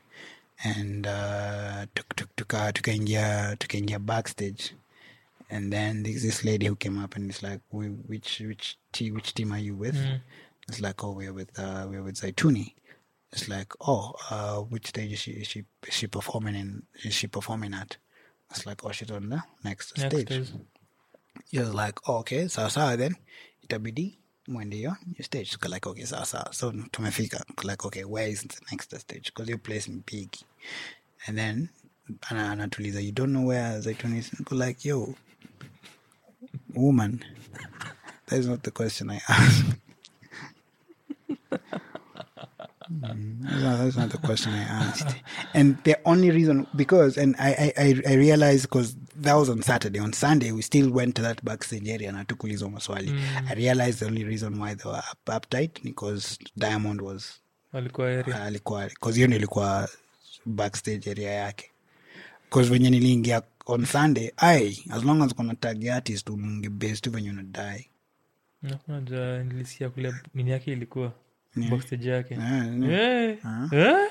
and uh, tuk- tuk- tuka- tukaingia tukaingia backstage and then there's this lady who came up and it's like "We- which which te- which team are you with? It's like oh we're with uh, we're with zaituni. It's like oh uh, which stage is she is she is she performing in is she performing at? It's like oh she's on the next, Next stage. was like oh, okay sawa sawa then. Itabidi mwende hiyo your stage Tuko like okay sawa sawa so tumefika. Like okay where is the next stage? Because your place ni big. And then ana- anatuliza you don't know where zaituni is? Like yo woman that is not the question i asked Mm, that's not- that's not the question I asked. And the only reason, because, and I, I, I- realized because that was on Saturday. On Sunday, we still went to that backstage area na tukulizo maswali. I realized the only reason why they were up, uptight because Diamond was alikuwa because hiyo ndio ilikuwa backstage area yake because venye niliingia on sunday ai as long as kuna tag artist umunge base venye unadai. Na nilisikia kule nini yake ilikuwa backstage yake. Yeah, yeah.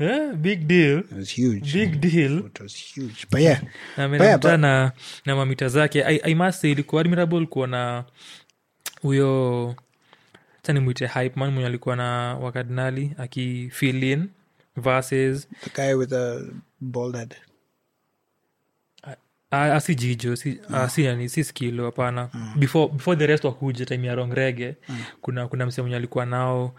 Yeah big deal. It was huge. Big deal. It was huge. But yeah. Na yeah, but- na, na mamita zake. I, I must say ilikuwa admirable kuona huyo chani mwite hypeman mwenye alikuwa na wakardinali akifilin verses. The guy with a bald head Ah, ah, si jijo si, ah, si, yani, si skilo hapana. Before, before the rest wakuje time ya rongrege kuna, kuna mse mwenye alikuwa nao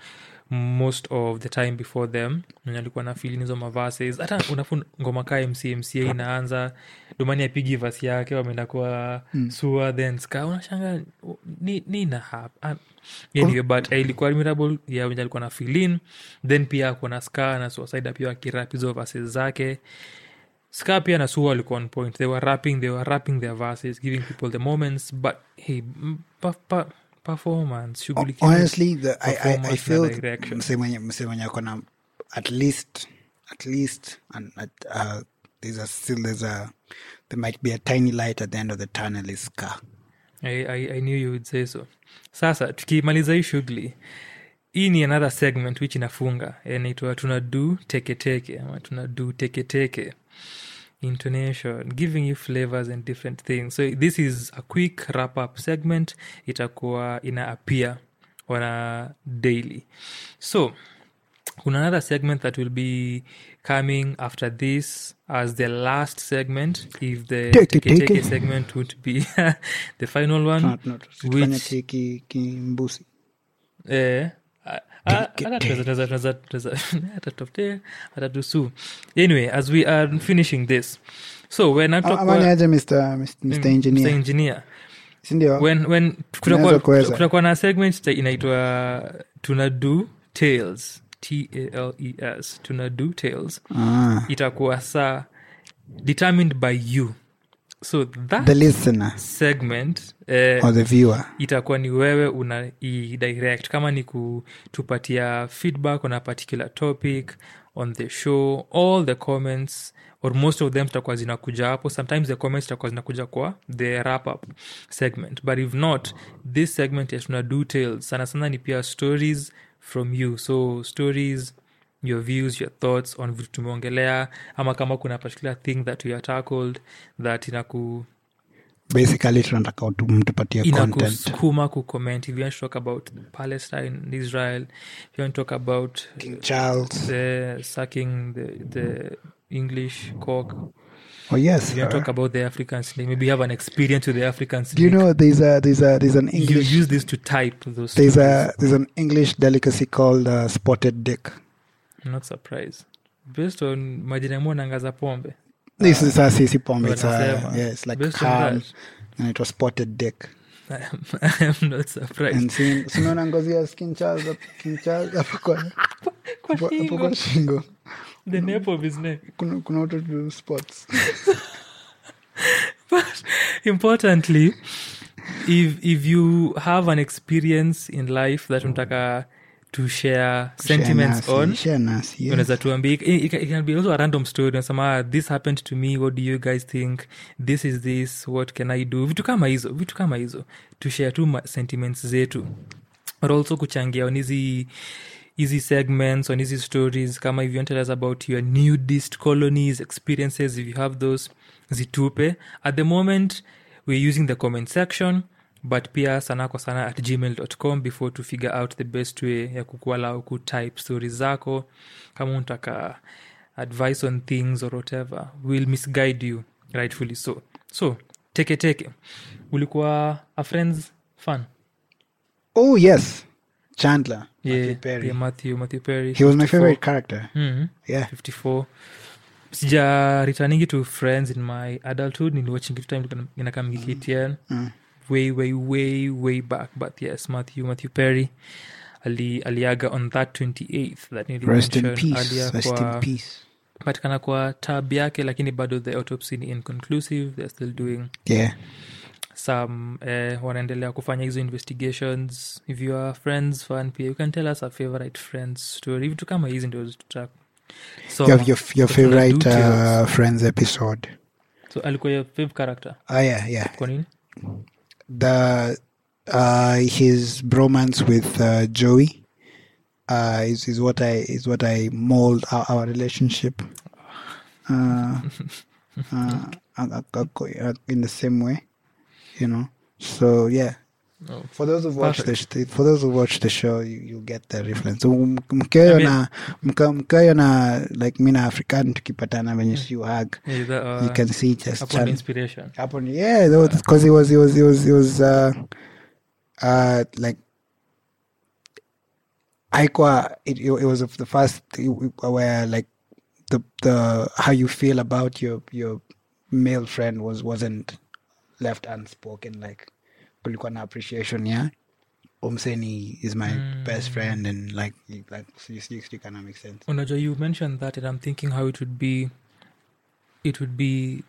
most of the time before them mwenye alikuwa na filin hizo mavases hata unafu ngoma kaa mcmca inaanza domani apigi vasi yake wameenda kwa sua then ska unashanga ni, ni na hap ah, anyway, but eh, ilikuwa admirable ya wenye alikuwa na filin then pia kuna ska na suicide pia akirap hizo vases zake pia na Asua look on point. They were rapping they were rapping their verses giving people the moments but hey pa, pa, performance honestly the, I, I, I feel na direction. mse mwenye mse mwenye ako na at least at least and at, uh, there's a still there's a there might be a tiny light at the end of the tunnel is car I, I, I knew you would say so. Sasa tukimaliza hii shughuli hii ni another segment which inafunga. Inaitwa tuna do teketeke ama tuna do teketeke intonation giving you flavors and different things. So this is a quick wrap up segment. Itakuwa ina appear on a daily. So kuna another segment that will be coming after this as the last segment if the Teke, teke teke. teke. segment would be the final one not not. Which kimbusi eh, ah, ah, hata tunaweza- tunaweza- tunaweza- tunaweza- hata tutafute, hata tusu anyway as we are finishing this so when I talk about- Mr. Mr. Engineer. Mr. engineer sindio when when kutakuwa na segment inaitwa tunadu tales t-a-l-e-s tunadu tales ah, itakuwa saa determined by you so that the listener segment eh, or the viewer. itakuwa ni wewe una direct. Kama ni kutupatia feedback on a particular topic on the show all the comments or most of them zitakuwa zinakuja hapo. Sometimes the comments zitakuwa zinakuja kwa the wrap up segment. But if not this segment ya tuna details. Sana sana ni pia stories from you. So stories your views your thoughts on vitu tumeongelea ama kama kuna particular thing that we are tackled that inaku basically tunataka tu- mtupatie inakusukuma kucomment. If you want to talk about palestine israel if you want to talk about King Charles. the sucking the, the english cock. Oh yes if you want to talk about the african snake maybe you have an experience with the african do you know there's a there's a there's an English. you use this to type those there's stories. a there's an English delicacy called uh, spotted dick I'm not surprised based on majina mo nangaza pombe This is a sisi pombe. It's a, wanasema. yeah, it's like calm, and it was spotted dick. I am, I am not surprised. And seeing, sinaona ngozi ya skin Charles, skin Charles hapo kwa shingo. the nape of his neck. Kuna kuna spots. But importantly, if if you have an experience in life that mm. unataka to share sentiments Share nasi, share yes. unaweza tuambia it, it, it can be also a random story unasema "Ah, this happened to me what do you guys think? This is this what can i do? Vitu kama hizo vitu kama hizo to share tu sentiments zetu. Or also kuchangia on hizi hizi segments on hizi stories kama if you want to tell us about your nudist colonies experiences if you have those zitupe. At the moment we're using the comment section but pia sana kwa sana at gmail.com before to figure out the best way ya kukualau kutype stori zako kama unataka advice on things or whatever will misguide you rightfully so so teke teke ulikuwa a friends fan Oh yes, Chandler. yeah, Matthew Perry. yeah matthew matthew perry He was my favorite character. Mhm. Yeah. 54 sija returningi to friends in my adulthood niliwachingi tu time inakamgi ktn Mm. Way way way way back but yes matthew matthew perry ali aliaga on that 28th that rest in peace, rest kwa, in peace patikana kwa tab yake lakini bado the autopsy ni inconclusive they're still doing Yeah. some eh, wanaendelea kufanya hizo investigations if you are friends fan pia you can tell us a favorite friends story vitu kama hizi ndio tuta Your, your, your favorite uh, Friends episode. so alikuwa your favorite character ah, yeah, yeah. kwa nini The uh, his bromance with uh, Joey uh, is is what I is what I mold our, our relationship. Uh, uh, uh, uh, uh, in the same way, you know. So yeah, oh. For those who watch the for those who watch the show, you, you get the reference. So m- mkiwa na mka- na like mi na African tukipatana venye si hug, yeah, the, uh, you can see just upon inspiration hapo ni- yeah, because it was it was it was it was uh, uh like haikuwa it, it was the first where like the the how you feel about your your male friend was wasn't left unspoken like kulikuwa na appreciation yeah. Umseni is my best friend and like like it kind of makes sense. Unajua you mentioned that and i'm thinking how it would be it would be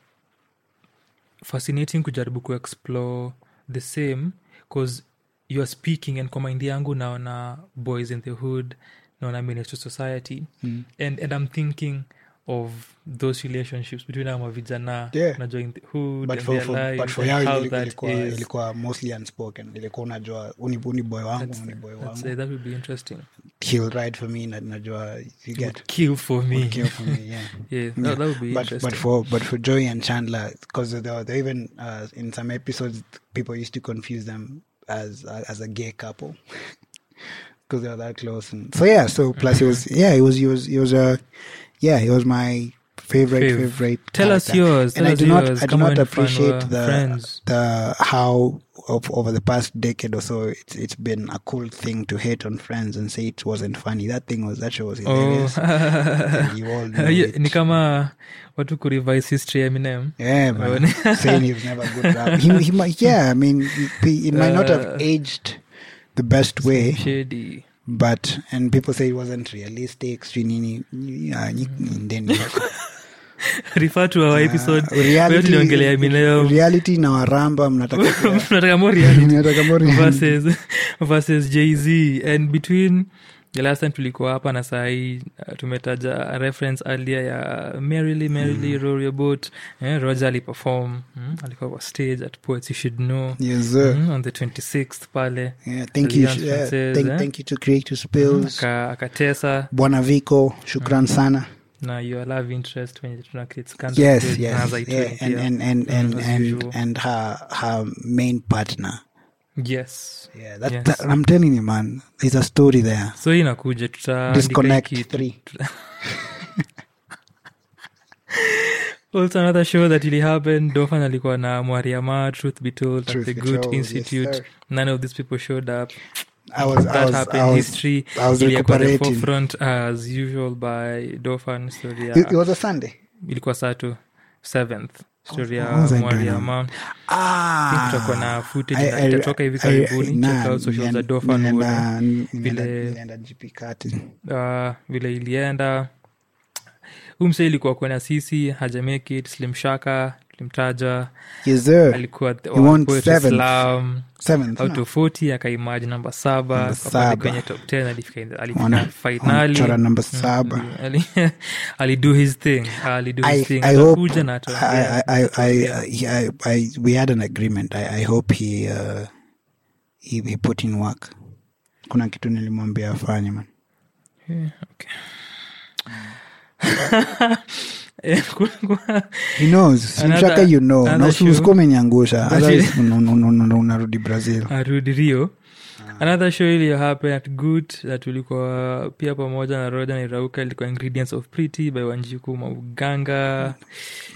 fascinating kujaribu kuexplore the same because you are speaking and kwa maindi yangu naona boys in the hood naona to society. Mm. and, and i'm thinking of those relationships between our vijana Yeah. the hood but and for, for, but for yao ilikuwa, ilikuwa mostly unspoken. Ilikuwa unajua uni, uni boy wangu uni boy wangu. that would be interesting. He'll ride for me na najua you get would kill for me. would kill for me yeah. Yeah, that, Yeah. that would be but interesting. but for but for Joey and Chandler, because they, were even uh, in some episodes people used to confuse them as uh, as a gay couple. Because they were that close. And so yeah, so plus he was yeah he was he was he was a yeah he was my favorite Fav. favorite. Tell us character. yours. and I us do not yours. I do Come not appreciate the friends. the how of, over the past decade or so it's it's been a cool thing to hate on Friends and say it wasn't funny. That thing was that show was hilarious. Oh. You all know it. ni kama watu kurevise history Eminem. Yeah, man. Oh, Saying he was never a good rapper. He, he might, yeah, I mean, he, it might not have Uh, aged the best way, Shady. But, and people say it wasn't realistic. yeah, then refer to our episode Uh, where tuliongelea Eminem. reality na waramba mnataka more reality reality. versus versus Jay-Z and between the last time tulikuwa hapa na sahii uh, tumetaja reference earlier ya merrily merrily mm. row your boat eh, roger aliperform mm, alikuwa kwa stage at poets you should know Yes, mm, on the 26th pale Yeah, thank you, Alliance yeah, thank, eh? thank you to Creative Spills. Aka- akatesa Bwana Vico, shukran sana. na your love interest when tuna create scandal Yes, yes, yeah, and and and and Mm, and, and her her main partner. Yes Yeah, that, Yes. that I'm telling you, man. There's a story there. so inakuja tuta Disconnect three. also another show that really happened dofan alikuwa na mwariama truth be told at Truth the be good told, yes, institute sir. none of these people showed up I was, that I was, happened I was, history I was the forefront as usual by dofan story It, it was a Sunday. ilikuwa sato 7th story ya Mariama. Na footage itatoka hivi karibuni. Check out vile uh, vile ilienda. Umse ilikuwa kwena sisi hajamake slimshaka tulimtaja alikuwaislamautofuti akaimaji namba saba kwenye top ten alifika mm, saba. Mm, alidu his thing alidukuja na had an agreement. I, I hope he, uh, he, he put in work. Kuna kitu nilimwambia afanye man. Yeah, okay. he you know. Na usikome nyangusha. Unarudi brazil. Arudi rio. Another show iliyo happen at good that tulikuwa pia pamoja na roja na irauka ilikuwa ingredients of pretty by wanjiku mauganga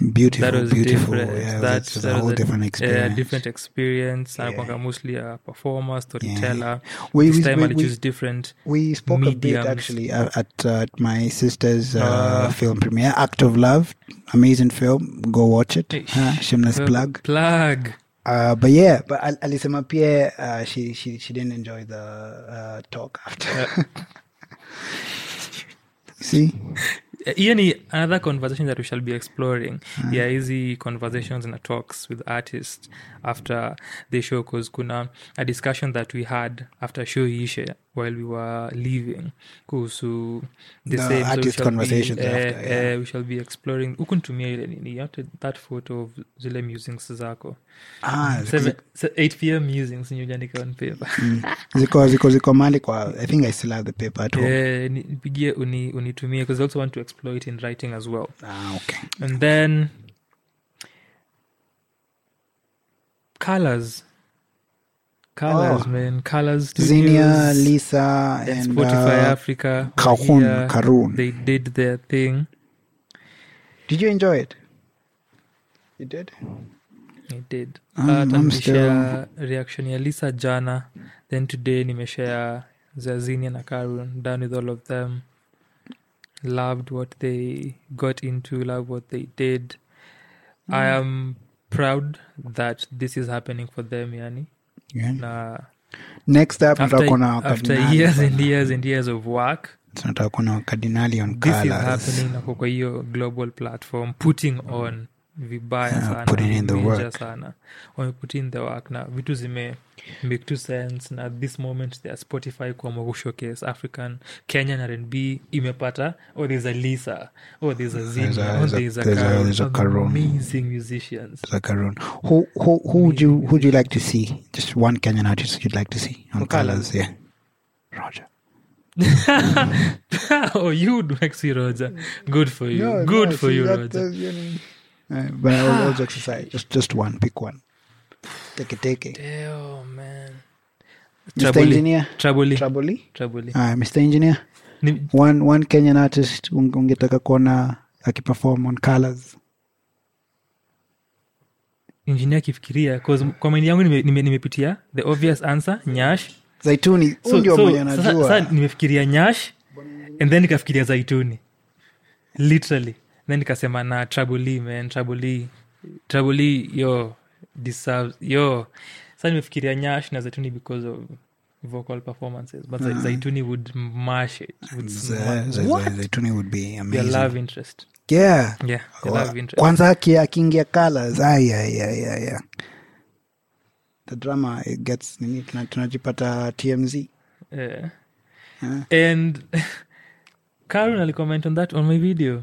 Beautiful, beautiful. different Yeah, that, it's a whole different experience. different experience Yeah. anakwanga mostly a performer storyteller We- this time we- ali different We spoke a bit actually uh, at, uh, at my sister's uh, Ah. film premiere, Act of Love. Amazing film. Go watch it. Uh, shameless plug. plug Uh, but yeah, but Al- alisema pia uh, she, she she didn't enjoy the uh, talk after. See, hiyo ni another conversation that we shall be exploring. Yeah, hizi conversations and talks with artists after the show cause kuna a discussion that we had after show ishe while we were leaving kuhusu the, The same. So artist conversations be, eh, after, yeah. eh, we shall be exploring. Hukuntumia ile nini? That photo of zile musings zako ah, Seven, se- 8 pm musings niujanika on paper ziko ziko ziko mali kwa. I think I still have the paper at home. Ni- nipigie uni, unitumie because i also want to exploit in writing as well Ah, okay. and then colors colors Oh. man colors Zinia, Lisa, and and spotify uh, africa Kahun, here. Karun. they did their thing Did you enjoy it? You did. They did. Um, Hata reaction ya lisa jana then today nimeshare za zinia na karun done with all of them. Loved what they got into loved what they did. I am proud that this is happening for them yani. Yeah. na Next up, after, after years and years and years of work tunataka kuwa na Wakadinali on this is colors. happening na kwa hiyo global platform putting on vibaya ah, sana putting in the work. sana wameput in the work na vitu zime make two sense na at this moment their spotify kuamua kushowcase african kenyan rnb imepata oh there's a lisa oh there's a There's zina a- oh there's a- there's a, there's a- Karun. there's a Karun. amazing musicians Zakarun. Who who who would you who would you like to see? Just one Kenyan artist you'd like to see on colors. Yeah. Roger. oh you would like to see roger good for you good for you roger Uh, but I will jokes exercise. just just one. Pick one. Take it, take it. Damn, man Mr. Trouble- Engineer. Trouble. Trouble. Trouble. Uh, Mr. Engineer. Ni- One one Kenyan artist ungetaka kuona akiperform on colors. engineer akifikiria 'cause kwa maini yangu nimepitia nime, nimepitia the obvious answer nyash Zaituni. so, So, ndio so, mwenye sasa, sasa nimefikiria nyash and then nikafikiria zaituni literally then nikasema na trabuli man trabuli trabuli yo deserves yo sa nimefikiria nyash na zaituni because of vocal performances but uh zaituni would mash it would Z- Z- What? Zaituni would be amazing. love interest Yeah. yeah love interest kwanza akiingia colors ay, yeah, yeah, yeah. the drama it gets nini tunajipata tmz yeah. Yeah. and Karun alicomment on that on my video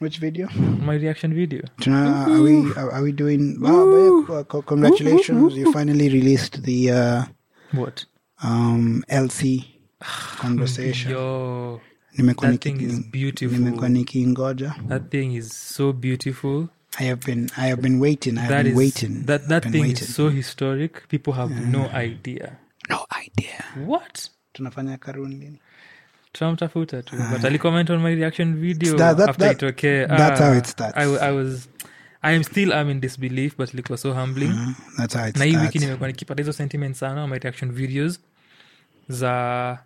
which video? My reaction video. Are we are, are we doing wow, yeah, co- congratulations. You finally released the uh, what? um, lc conversation. Yo nimekuwa that thing is beautiful. nimekuwa nikiingoja that thing is so beautiful. I have been i have been waiting i have that been is waiting. that that thing waiting. is so historic. People have no idea. No idea. What? Tunafanya karuni lini tunamtafuta tu. But alicomment on my reaction video That- that- after that- itokee that's uh, how it starts. I, I was i am still am in disbelief but ilikuwa so humbling. Uh, that's how it na hii wiki nimekuwa nikipata hizo sentiment sana my reaction videos za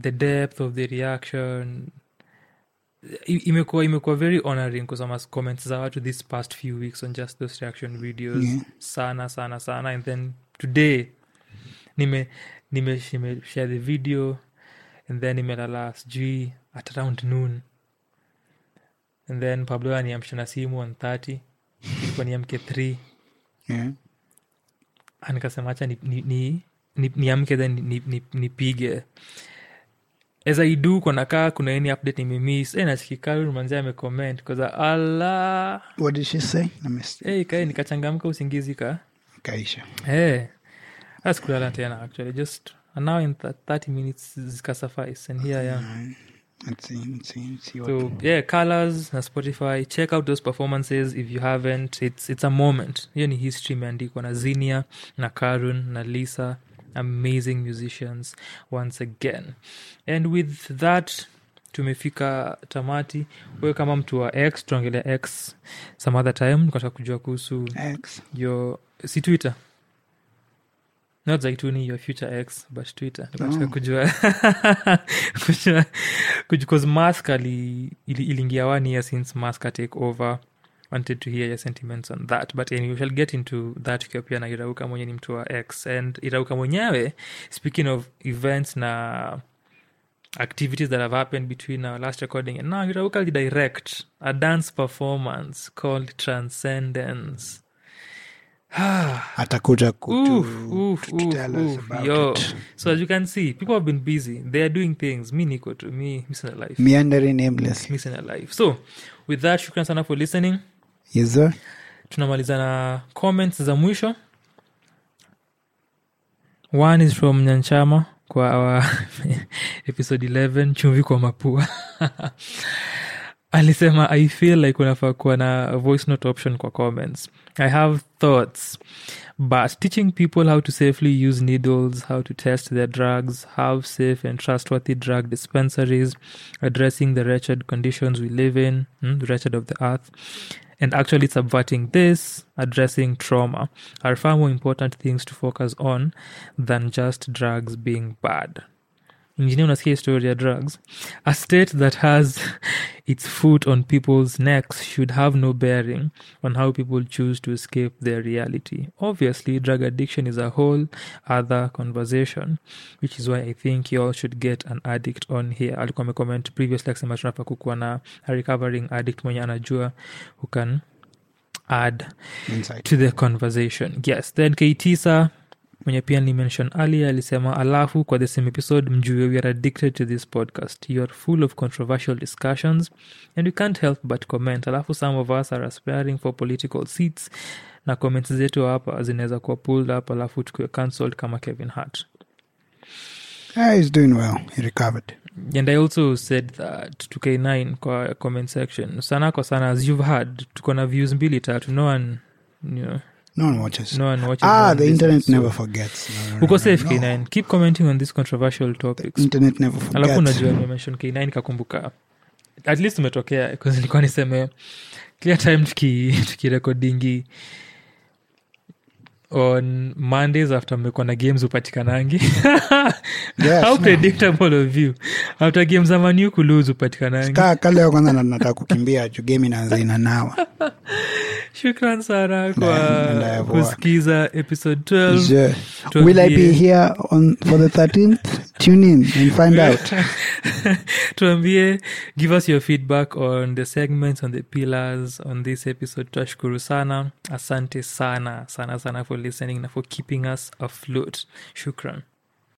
the depth of the reaction. Imekuwa imekuwa very honoring kusoma comments za watu this past few weeks on just those reaction videos Yeah. sana sana sana. And then today nime nime nime share the video and then imelala sijui at around noon and then pablo aniamsha na simu on 30 ilikuwa niamke 3 Yeah. Ah, nikasema hacha ni, ni, ni, ni, niamke then nipige ni, ni nipige. as i do kwanakaa kuna any update nimemiss hey, nachikikaru manzi amecomment kaza ala What did she say? Let me see. hey, kae nikachangamka usingizi ka Kaisha. hey. askulala tena actually just an hour and th- 30 minutes zikasuffice and here I am. Let's see. Let's see. Let's see what. so yeah colors na spotify. Check out those performances if you haven't. It's, it's a moment. Hiyo ni history imeandikwa na zinia na karun na lisa. Amazing musicians once again. And with that tumefika tamati. Wewe kama mtu wa x tuongelea x some other time nikataka kujua kuhusu your si twitter not zaituni your future x but twitter. Nikataka Oh. kujua kujua because mask ali iliingia one year since mask take over. Wanted to hear your sentiments on that. But anyway, we shall get into that ukiwa pia na irauka mwenye ni mtu wa x and irauka mwenyewe speaking of events na activities that have happened between our last recording and now irauka direct a dance performance called transcendence Atakuja yo. it. So as you can see, people have been busy. They are doing things. Me niko tu. Me missing a life. Meandering aimless Missing a life. So with that, shukran sana for listening. Yes, sir. Tunamaliza na comments za mwisho. One is from Nyanchama kwa our episode 11 chumvi kwa mapua. alisema i feel like unafaa kuwa na voice note option kwa comments i have thoughts but teaching people how to safely use needles how to test their drugs have safe and trustworthy drug dispensaries addressing the wretched conditions we live in mm, the wretched of the earth and actually subverting this addressing trauma are far more important things to focus on than just drugs being bad engineer unasikia story ya drugs. A state that has its foot on people's necks should have no bearing on how people choose to escape their reality. Obviously drug addiction is a whole other conversation which is why i think you all should get an addict on here. Alikuwa amecomment previously akisema tunafaa kukuwa na a recovering addict mwenye anajua who can add Insight. to the conversation. Yes then keitisa mwenye pia nimention earlier alisema alafu kwa the same episode mjue we are addicted to this podcast you are full of controversial discussions and we can't help but comment alafu some of us are aspiring for political seats na comments zetu hapa zinaweza kuwa pulled up alafu tukiwe cancelled kama kevin hart he's doing well. He recovered. and i also said that to k9 kwa comment section sana kwa sana as you've had tuko na views mbili tatu no one you know, No one watches. no one watches ah, the internet never forgets. No, no, no, uko no, safe no. k9 keep commenting on these controversial topics Internet never alafu unajua nimemention k9 kakumbuka at least umetokea because nilikuwa niseme clear time tuki tukirekodingi on mondays after mmekuwa na games upatikanangi Yes, how no. predictable of you. After games za manu kulose upatikanangi kwanza na- nataka kukimbia juu game inaanza inanawa. Shukran sana kwa kusikiza episode 12 Je, will i be here on for the 13th tune in and find out. Tuambie give us your feedback on the segments on the pillars on this episode. Tutashukuru sana. Asante sana sana sana for listening na for keeping us afloat. Shukran